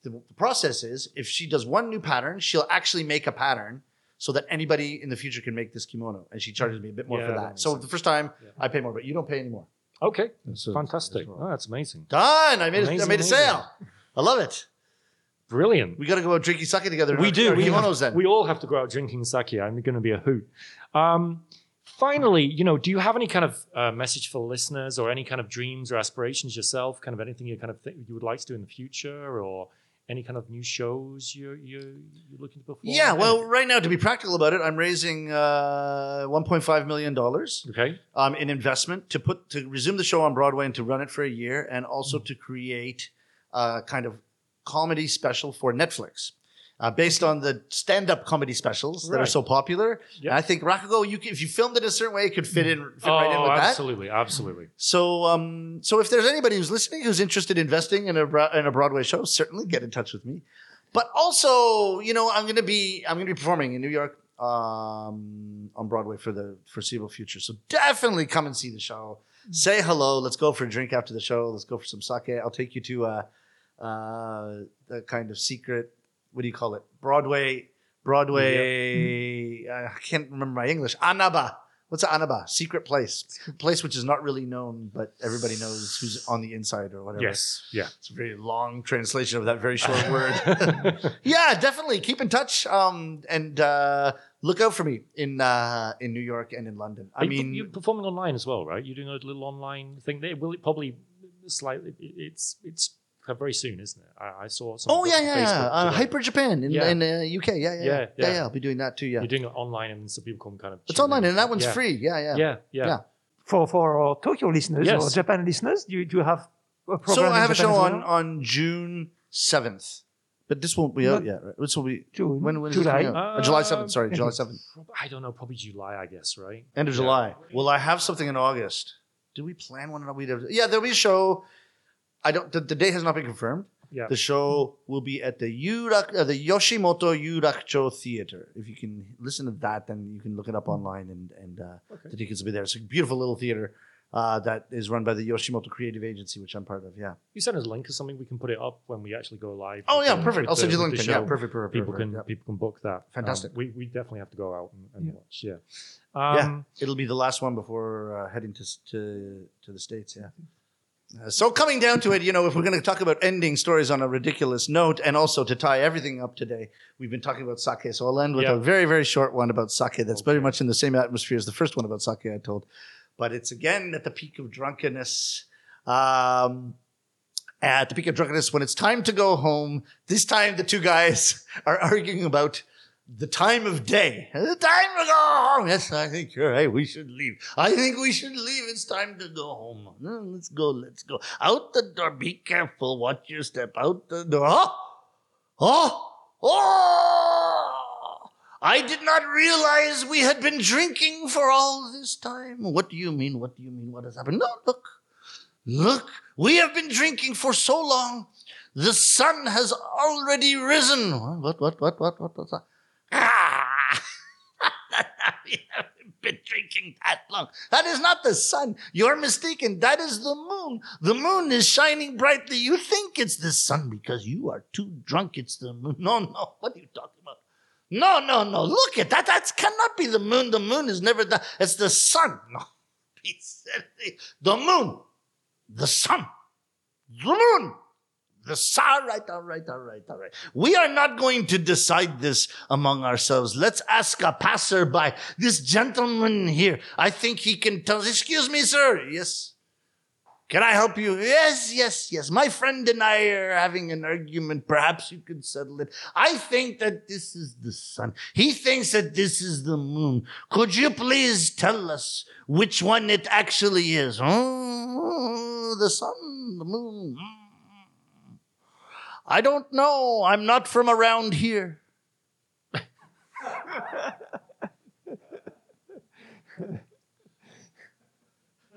the, the process is if she does one new pattern, she'll actually make a pattern so that anybody in the future can make this kimono, and she charges me a bit more Yeah, for that that. makes So sense. the first time Yeah. I pay more, but you don't pay anymore. Okay, So- fantastic. that's Oh, that's amazing. Done. I made a, I made a sale. I love it. Brilliant. We got to go out drinking sake together. We do. our We, kimonos then. we all have to go out drinking sake. I'm going to be a hoot. Um, finally, you know, do you have any kind of uh, message for listeners, or any kind of dreams or aspirations yourself? Kind of anything you kind of think you would like to do in the future, or any kind of new shows you're you're, you're looking to perform? Yeah, well, Anything. right now, to be practical about it, I'm raising uh, 1.5 million dollars okay, um, in investment to put to resume the show on Broadway and to run it for a year, and also to create a kind of comedy special for Netflix. Uh, based on the stand-up comedy specials that are so popular. Yeah. And I think Rakugo, you can, if you filmed it a certain way, it could fit in, fit oh, right in with that. absolutely, absolutely. So, um, so if there's anybody who's listening who's interested in investing in a in a Broadway show, certainly get in touch with me. But also, you know, I'm gonna be I'm gonna be performing in New York um, on Broadway for the foreseeable future. So definitely come and see the show. Say hello. Let's go for a drink after the show. Let's go for some sake. I'll take you to uh, uh, the kind of secret. What do you call it? Broadway. Broadway. I can't remember my English. Anaba. What's Anaba? Secret place. Place which is not really known, but everybody knows who's on the inside or whatever. Yes, yeah. It's a very long translation of that very short word. yeah, definitely. Keep in touch. Um, and uh, look out for me in uh, in New York and in London. I you, mean, you're performing online as well, right? You're doing a little online thing there. Will it probably slightly? It's it's very soon, isn't it? I, I saw. Some oh yeah, yeah, yeah. Uh. Hyper Japan in Yeah. in uh, UK. Yeah, yeah, yeah, Yeah, yeah, yeah. yeah, I'll be doing that too. Yeah, You're doing it online, and so people can kind of. it's online, in. and that one's yeah. free. Yeah, yeah. Yeah, yeah. Yeah. For for our Tokyo listeners Yes. or Japan listeners, do you, do you have a program? So in I have a Japan show as on well? on June seventh, but this won't be out Not- yet. Right? This will be June, when when is it July. coming out? Uh, July Uh, seventh. Sorry, July seventh. I don't know, probably July, I guess, right? End of Yeah. July. Will I have something in August? Did we plan one? We yeah, there'll be a show. I don't. The, the date has not been confirmed. Yeah. The show will be at the Yurak, uh, the Yoshimoto Yurakcho Theater. If you can listen to that, then you can look it up online, and and uh, Okay. the tickets will be there. It's a beautiful little theater uh, that is run by the Yoshimoto Creative Agency, which I'm part of. Yeah. You send us a link or something, we can put it up when we actually go live. Oh yeah, perfect. I'll send you the link. then. Yeah, perfect, perfect. People perfect, can yeah. people can book that. Fantastic. Um, we, we definitely have to go out and, and Yeah. watch. Yeah. yeah, Um, it'll be the last one before uh, heading to to to the states. Yeah. So coming down to it, you know, if we're going to talk about ending stories on a ridiculous note, and also to tie everything up today, we've been talking about sake. So I'll end with Yeah. a very very short one about sake. That's very much in the same atmosphere as the first one about sake I told, but it's again at the peak of drunkenness. Um, at the peak of drunkenness, when it's time to go home, this time the two guys are arguing about the time of day. The time to go oh, home. Yes, I think you're right. We should leave. I think we should leave. It's time to go home. Let's go. Let's go. Out the door. Be careful. Watch your step. Out the door. Oh! Oh! Oh! I did not realize we had been drinking for all this time. What do you mean? What do you mean? What has happened? No, look. Look. We have been drinking for so long. The sun has already risen. What, what, what, what, what, what's that? Haven't been drinking that long. That is not the sun. You're mistaken. That is the moon. The moon is shining brightly. You think it's the sun because you are too drunk. It's the moon. No, no. What are you talking about? No, no, no. Look at that. That cannot be the moon. The moon is never that. It's the sun. No. The moon. The sun. The moon. The sun. Right, all right, all right, all right. We are not going to decide this among ourselves. Let's ask a passerby. This gentleman here, I think he can tell. Excuse me, sir. Yes. Can I help you? Yes, yes, yes. My friend and I are having an argument. Perhaps you could settle it. I think that this is the sun. He thinks that this is the moon. Could you please tell us which one it actually is? Oh, the sun, the moon. Hmm. I don't know. I'm not from around here.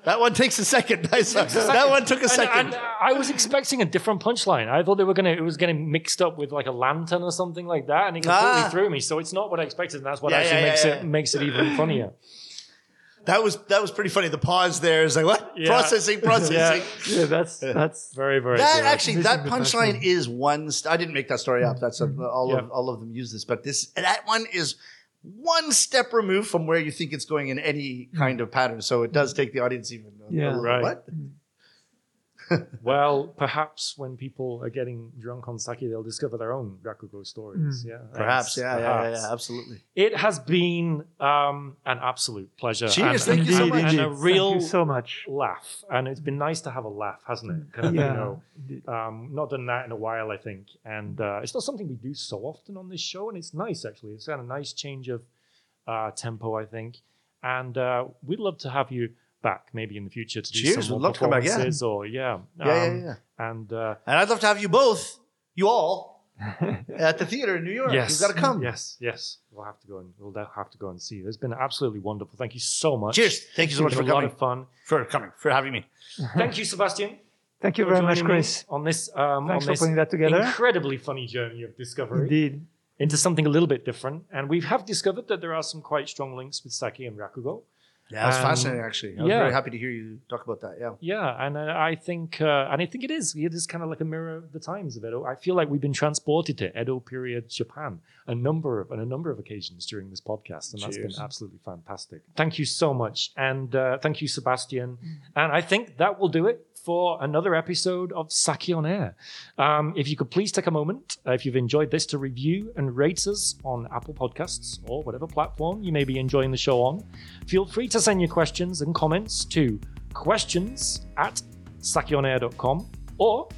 that one takes a second. I saw- that one took a second. and I was expecting a different punchline. I thought they were gonna it was getting mixed up with like a lantern or something like that, and it completely Ah. threw me. So it's not what I expected, and that's what Yeah, actually yeah, makes yeah, it makes it even funnier. That was that was pretty funny. The pause there is like what Yeah. processing, processing. Yeah, that's that's Very, very That good. actually, that punchline punchline. is one. St- I didn't make that story up. That's a, mm-hmm. all Yeah. of all of them use this, but this that one is one step removed from where you think it's going in any mm-hmm. kind of pattern. So it does mm-hmm. take the audience even. a- a Yeah. little- Right. What? Well, perhaps when people are getting drunk on sake, they'll discover their own Rakugo stories. Mm. Yeah, Perhaps. Thanks. Yeah, yeah, yeah, yeah. Absolutely. It has been um, an absolute pleasure. Cheers, and, thank you so much. And a Thank real you so much. laugh, and it's been nice to have a laugh, hasn't it? Kind of, Yeah. you know, um, not done that in a while, I think, and uh, it's not something we do so often on this show, and it's nice actually. It's had a nice change of uh, tempo, I think, and uh, we'd love to have you back maybe in the future to do Cheers, some more we'd love to come back, yeah. performances or yeah, Yeah, yeah, um, yeah. and uh, And I'd love to have you both, you all, at the theater in New York. Yes, You've got to come. Yes, yes. We'll have to go and we'll have to go and see. It's been absolutely wonderful. Thank you so much. Cheers. Thank you so much It's for been a lot coming. of fun. For coming. For having me. Thank you, Sebastian. Thank you for very much, joining me Chris. on this um, Thanks on for this putting that together. incredibly funny journey of discovery Indeed. into something a little bit different. And we have discovered that there are some quite strong links with Sake and Rakugo. Yeah, it's Um, fascinating actually. I was yeah. very happy to hear you talk about that. Yeah. Yeah, and uh, I think uh, and I think it is. It is kind of like a mirror of the times of Edo. I feel like we've been transported to Edo period Japan a number of on a number of occasions during this podcast, and that's been absolutely fantastic. Thank you so much, and uh, thank you, Sebastian. And I think that will do it for another episode of Sake on Air. Um, if you could please take a moment, uh, if you've enjoyed this, to review and rate us on Apple Podcasts or whatever platform you may be enjoying the show on. Feel free to send your questions and comments to questions at sakeonair.com or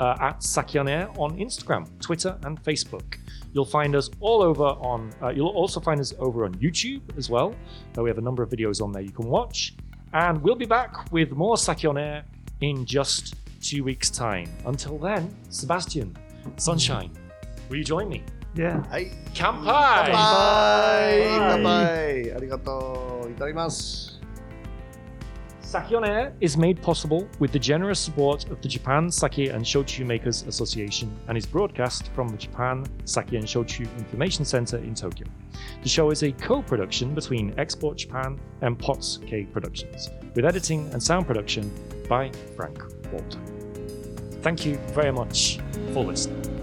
uh, at sakeonair on Instagram, Twitter, and Facebook. You'll find us all over on, uh, you'll also find us over on YouTube as well. Uh, we have a number of videos on there you can watch. And we'll be back with more Sake on Air in just two weeks' time. Until then, Sebastian, Sunshine, will you join me? Yeah. はい。 Kampai! 乾杯乾乾杯杯ありがとう。いただきます。 Sake on Air is made possible with the generous support of the Japan Sake and Shochu Makers Association and is broadcast from the Japan Sake and Shochu Information Center in Tokyo. The show is a co production between Export Japan and POTS K Productions, with editing and sound production by Frank Walter. Thank you very much for listening.